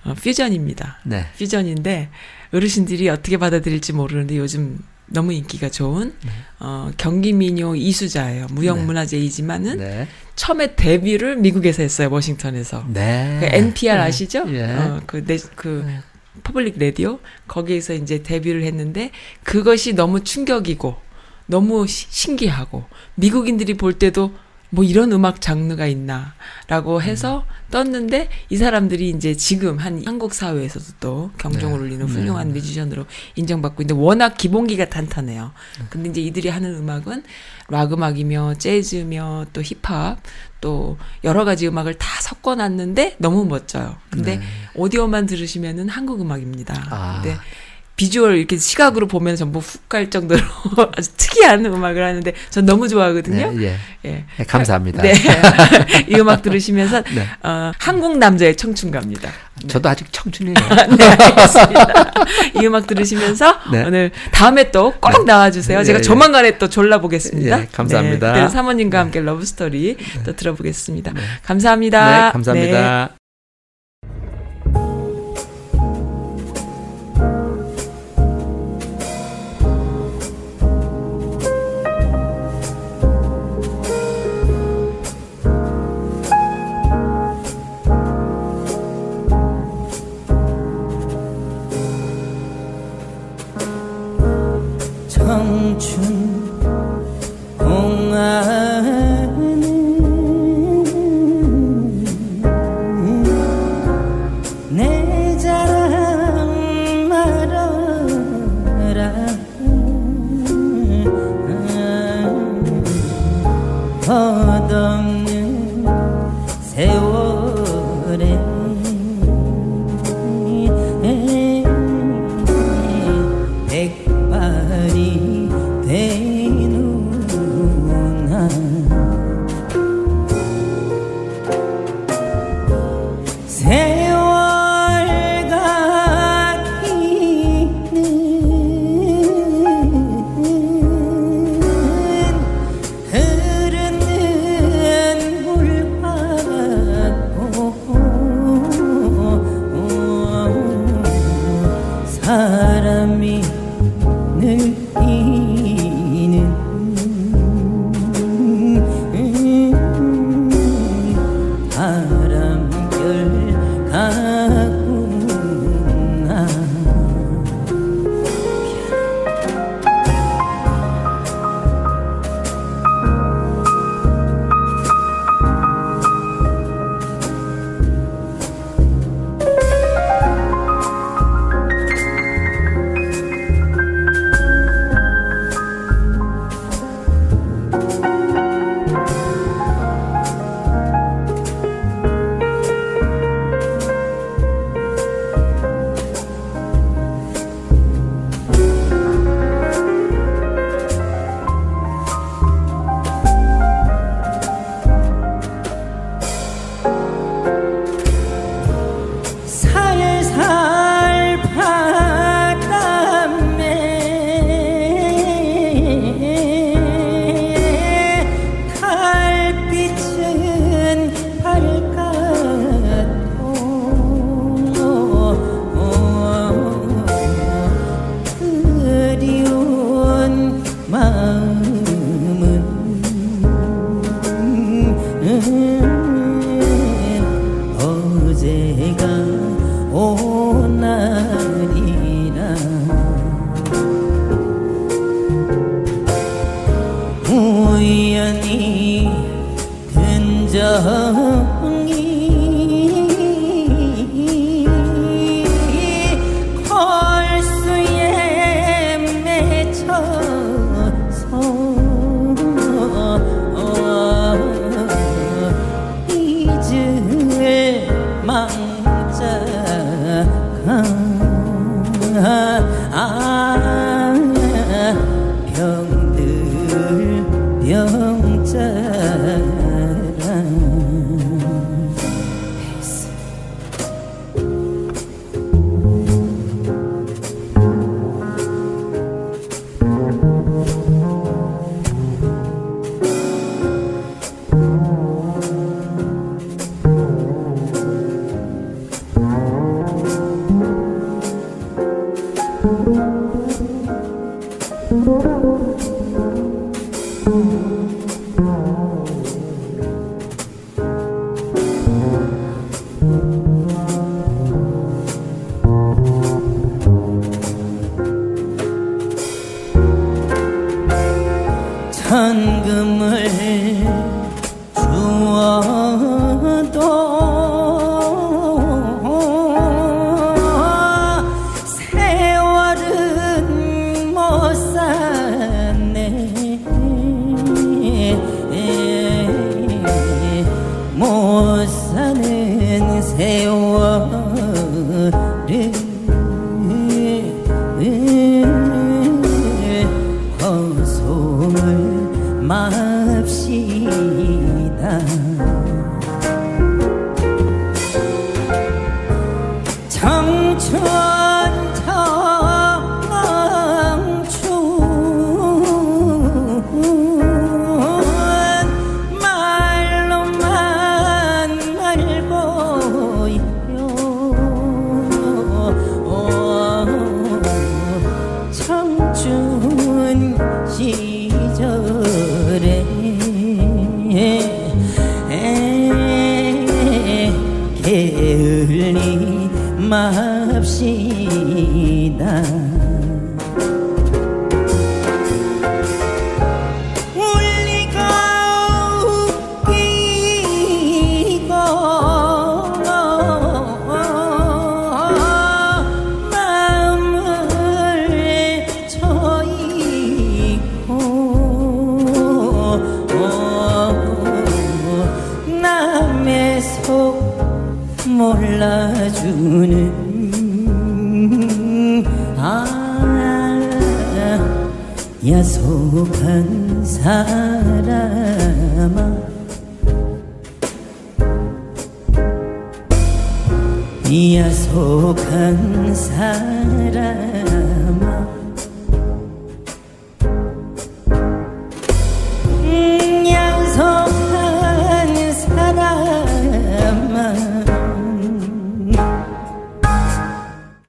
어, 퓨전입니다. 네. 퓨전인데, 어르신들이 어떻게 받아들일지 모르는데 요즘 너무 인기가 좋은, 어, 경기 민요 이수자예요. 무형문화재이지만은, 네. 처음에 데뷔를 미국에서 했어요, 워싱턴에서. 네. 그 NPR 아시죠? 예. 어, 그, 네, 그, 네. public radio 거기에서 이제 데뷔를 했는데 그것이 너무 충격이고 너무 시- 신기하고 미국인들이 볼 때도 뭐 이런 음악 장르가 있나라고 해서 떴는데 이 사람들이 이제 지금 한 한국 사회에서도 또 경종을 네. 울리는 네. 훌륭한 뮤지션으로 인정받고 있는데 워낙 기본기가 탄탄해요. 근데 이제 이들이 하는 음악은 락 음악이며 재즈며 또 힙합 또 여러 가지 음악을 다 섞어 놨는데 너무 멋져요. 근데 네. 오디오만 들으시면은 한국 음악입니다. 아. 근데 비주얼 이렇게 시각으로 보면 전부 훅 갈 정도로 아주 특이한 음악을 하는데 전 너무 좋아하거든요. 네, 예. 예. 네, 감사합니다. 네. 이 음악 들으시면서 네. 어, 한국 남자의 청춘갑니다. 저도 아직 청춘이에요. 네, 알겠습니다. 이 음악 들으시면서 네. 오늘 다음에 또 꼭 나와주세요. 예, 제가 예. 조만간에 또 졸라보겠습니다. 예, 감사합니다. 네, 사모님과 함께 러브스토리 또 들어보겠습니다. 감사합니다. 네, 감사합니다. 청